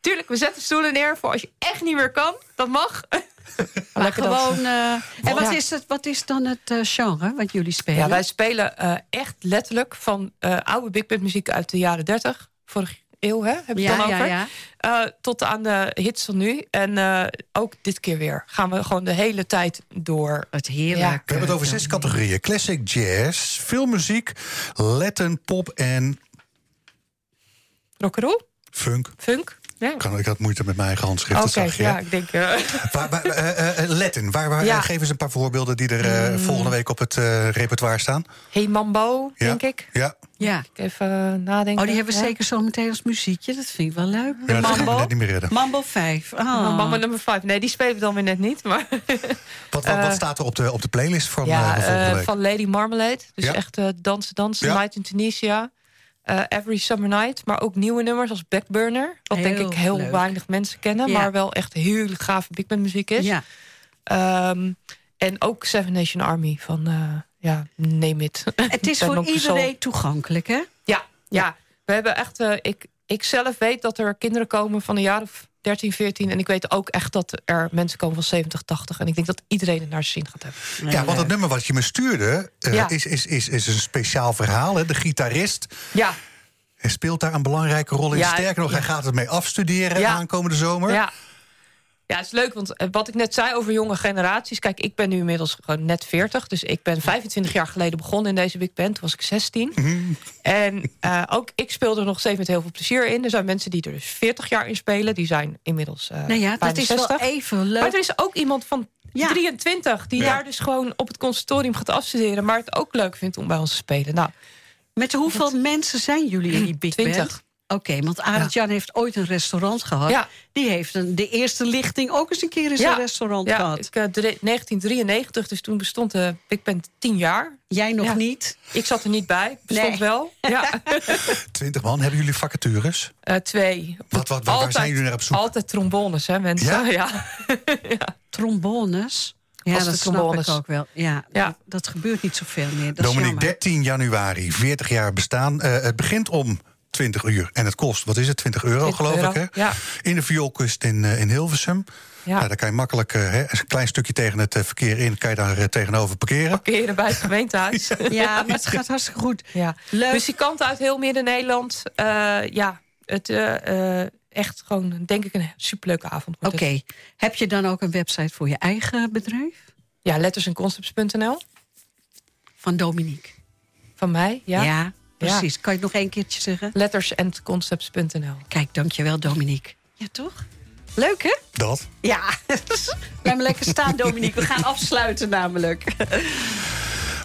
Tuurlijk, we zetten stoelen neer voor als je echt niet meer kan. Dat mag. Maar gewoon. eh, en wat Ja. is, het, wat is dan het genre wat jullie spelen? Ja, wij spelen eh, echt letterlijk van eh, oude big band muziek uit de jaren 30. Vorig eeuw, hè? Heb je Ja, het dan ja, over? ja. Eh, tot aan de hits van nu. En eh, ook dit keer weer gaan we gewoon de hele tijd door. Het heerlijk. Ja. We hebben het over zes categorieën. Classic jazz, filmmuziek, Latin, pop en Rock'n'roll, funk. funk. Ja. Kan, ik had moeite met mijn eigen handschrift, Oké, ja, ik denk. eh, Waar, waar, Latin, waar, waar, Ja. Mm. eh, geef eens een paar voorbeelden die er eh, volgende week op het repertoire staan. hey Mambo, Ja. denk ik. Ja, Ja. Even nadenken. Oh, die hebben we Ja. zeker zo meteen als muziekje. Dat vind ik wel leuk. ja dat gaan we Mambo. net niet meer redden. Mambo 5. Ah. Oh, Mambo nummer 5. Nee, die spelen we dan weer net niet. Maar Wat, wat, wat staat er op de, op de playlist van, ja, eh, volgende week? van Lady Marmalade. Dus Ja. echt dansen, dansen. Ja. Night in Tunisia. Eh, Every Summer Night. Maar ook nieuwe nummers als Backburner. Wat denk ik heel leuk. weinig mensen kennen. Ja. Maar wel echt heel gave big band muziek is. Ja. Ehm, en ook Seven Nation Army van, eh, ja, name it. Het is voor iedereen toegankelijk, hè? Ja, ja. we hebben echt. eh, ik, ik zelf weet dat er kinderen komen van een jaar of 13, 14. En ik weet ook echt dat er mensen komen van 70, 80. En ik denk dat iedereen het naar zijn zin gaat hebben. Ja, want het nummer wat je me stuurde eh, Ja. is, is, is, is een speciaal verhaal. Hè? De gitarist Ja, hij speelt daar een belangrijke rol in. Ja, Sterker nog, ja. hij gaat het mee afstuderen Ja. aankomende zomer. ja. Ja, het is leuk, want eh, wat ik net zei over jonge generaties... Kijk, ik ben nu inmiddels gewoon net 40. Dus ik ben 25 jaar geleden begonnen in deze big band. Toen was ik 16. Mhm. En eh, ook ik speelde er nog steeds met heel veel plezier in. Er zijn mensen die er dus 40 jaar in spelen. Die zijn inmiddels eh Nou ja, dat is wel 65. even leuk. Maar er is ook iemand van Ja. 23... die Ja. daar dus gewoon op het conservatorium gaat afstuderen... maar het ook leuk vindt om bij ons te spelen. Nou, Met hoeveel mensen zijn jullie in die big band? 20. Oké, want Arend Jan heeft ooit een restaurant gehad. Ja. Die heeft een, de eerste lichting ook eens een keer in zijn restaurant ja, gehad. ik, eh, dre- 1993, dus toen bestond de Big Band 10 jaar. Jij nog Ja. niet. Ik zat er niet bij, bestond Nee. wel. Ja. 20 man, hebben jullie vacatures? Eh, twee. Wat, wat, waar, waar zijn jullie naar op zoek? Altijd trombones, hè, mensen. Ja? Ja. Trombones. Ja, dat snap trombones. ik ook wel. Ja, Ja. Dat, dat gebeurt niet zoveel meer. Dat Dominique, jammer. 13 januari, 40 jaar bestaan. Eh, het begint om 20 uur en het kost, wat is het, 20 euro 20 geloof euro, ik hè? ja. In de vioolkust in, eh, in Hilversum. Ja. Ja, daar kan je makkelijk, eh, hè, een klein stukje tegen het eh, verkeer in... kan je daar tegenover parkeren. Parkeren bij het gemeentehuis. Ja, maar het gaat hartstikke goed. Ja. Leuk. Muzikanten uit heel Midden-Nederland. Eh, ja, het echt gewoon, denk ik, een superleuke avond. Oké, heb je dan ook een website voor je eigen bedrijf? Ja, lettersenconcepts.nl Van Dominique. van mij. Ja. Ja, precies. Kan je het nog één keertje zeggen? Lettersandconcepts.nl. Kijk, dankjewel Dominique. Ja, toch? Leuk, hè? Dat. Ja. Laat me lekker staan, Dominique. We gaan afsluiten namelijk.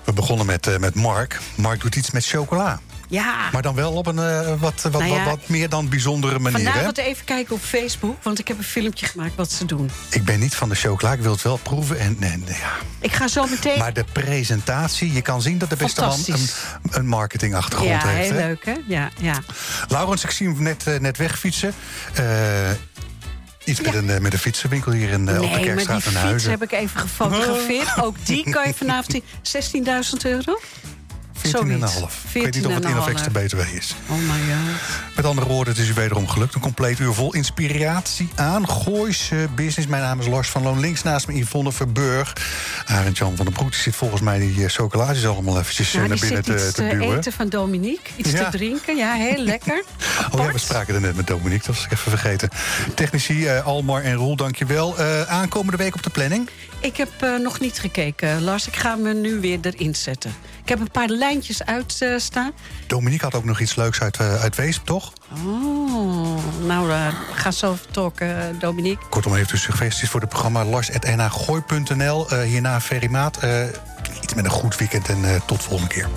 We begonnen met, eh, met Mark. Mark doet iets met chocola. Ja. Maar dan wel op een eh, wat, wat, Nou ja, wat, wat meer dan bijzondere manier. Hè? Vanavond even kijken op Facebook, want ik heb een filmpje gemaakt wat ze doen. Ik ben niet van de chocola, ik wil het wel proeven. En, en, ja. Ik ga zo meteen... Maar de presentatie, je kan zien dat de beste man een, een marketingachtergrond ja, heeft. heel hè? leuk, hè? Ja, ja. Laurens, ik zie hem net, eh, net wegfietsen. Eh, iets met, een, met een fietsenwinkel hier in, op de nee, maar die Kerkstraat in fiets Huizen. heb ik even gefotografeerd. Ook die kan je vanavond zien. 16.000 euro? 14,5. zoiets. Ik weet niet of het in of 14,5. extra BTW is. Oh my god. Met andere woorden, het is u wederom gelukt. Een compleet uur vol inspiratie aan Gooise business. Mijn naam is Lars van Loon. Links naast me Yvonne Verburg. Arend Jan van den Broek zit volgens mij die eh, chocolaatjes allemaal eventjes eh, Ja, naar binnen te, iets te te duwen. eten van Dominique. Iets Ja. te drinken. Ja, heel lekker. Oh ja, we spraken er net met Dominique, dat was ik even vergeten. Technici eh, Almar en Roel, dankjewel. Eh aankomende week op de planning? Ik heb eh, nog niet gekeken, Lars. Ik ga me nu weer erin zetten. Ik heb een paar lijntjes uitstaan. Dominique had ook nog iets leuks uit, eh, uit Weesp, toch? oh, nou, eh, ga zo talken, eh, Dominique. Kortom, heeft u suggesties voor het programma lars.nagooi.nl. Eh hierna Ferry Maat. Eh, iets met een goed weekend en eh, tot volgende keer.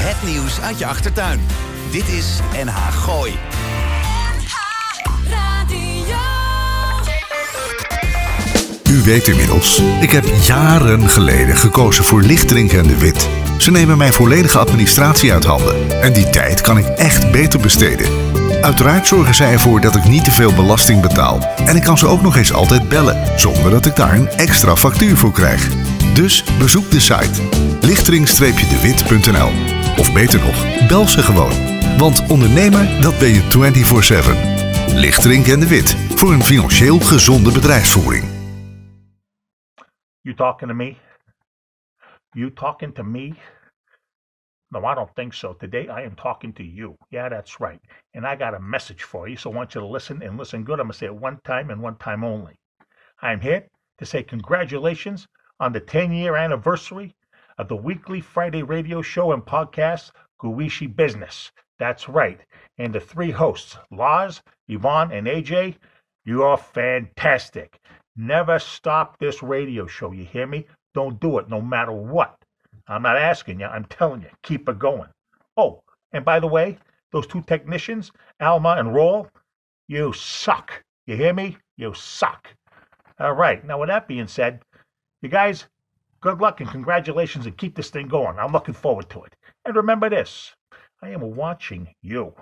Het nieuws uit je achtertuin. Dit is NH Gooi. U weet inmiddels, ik heb jaren geleden gekozen voor lichtdrinken en de wit. Ze nemen mijn volledige administratie uit handen. En die tijd kan ik echt beter besteden. Uiteraard zorgen zij ervoor dat ik niet te veel belasting betaal. En ik kan ze ook nog eens altijd bellen, zonder dat ik daar een extra factuur voor krijg. Dus bezoek de site lichtering-dewit.nl Of beter nog, bel ze gewoon. Want ondernemer, dat ben je 24-7. Lichtering en de Wit, voor een financieel gezonde bedrijfsvoering. You talking to me? You talking to me? No, I don't think so. Today I am talking to you. Yeah, that's right. And I got a message for you, so I want you to listen and listen good. I'm going to say it one time and one time only. I'm here to say congratulations on the 10 year anniversary of the weekly Friday radio show and podcast, Guishi Business. That's right. And the three hosts, Lars, Yvonne, and AJ, you are fantastic. Never stop this radio show. You hear me? Don't do it no matter what. I'm not asking you, I'm telling you, keep it going. Oh, and by the way, those two technicians, Alma and Roll, you suck. You hear me? You suck. All right. Now, with that being said, you guys, good luck and congratulations and keep this thing going. I'm looking forward to it. And remember this I am watching you.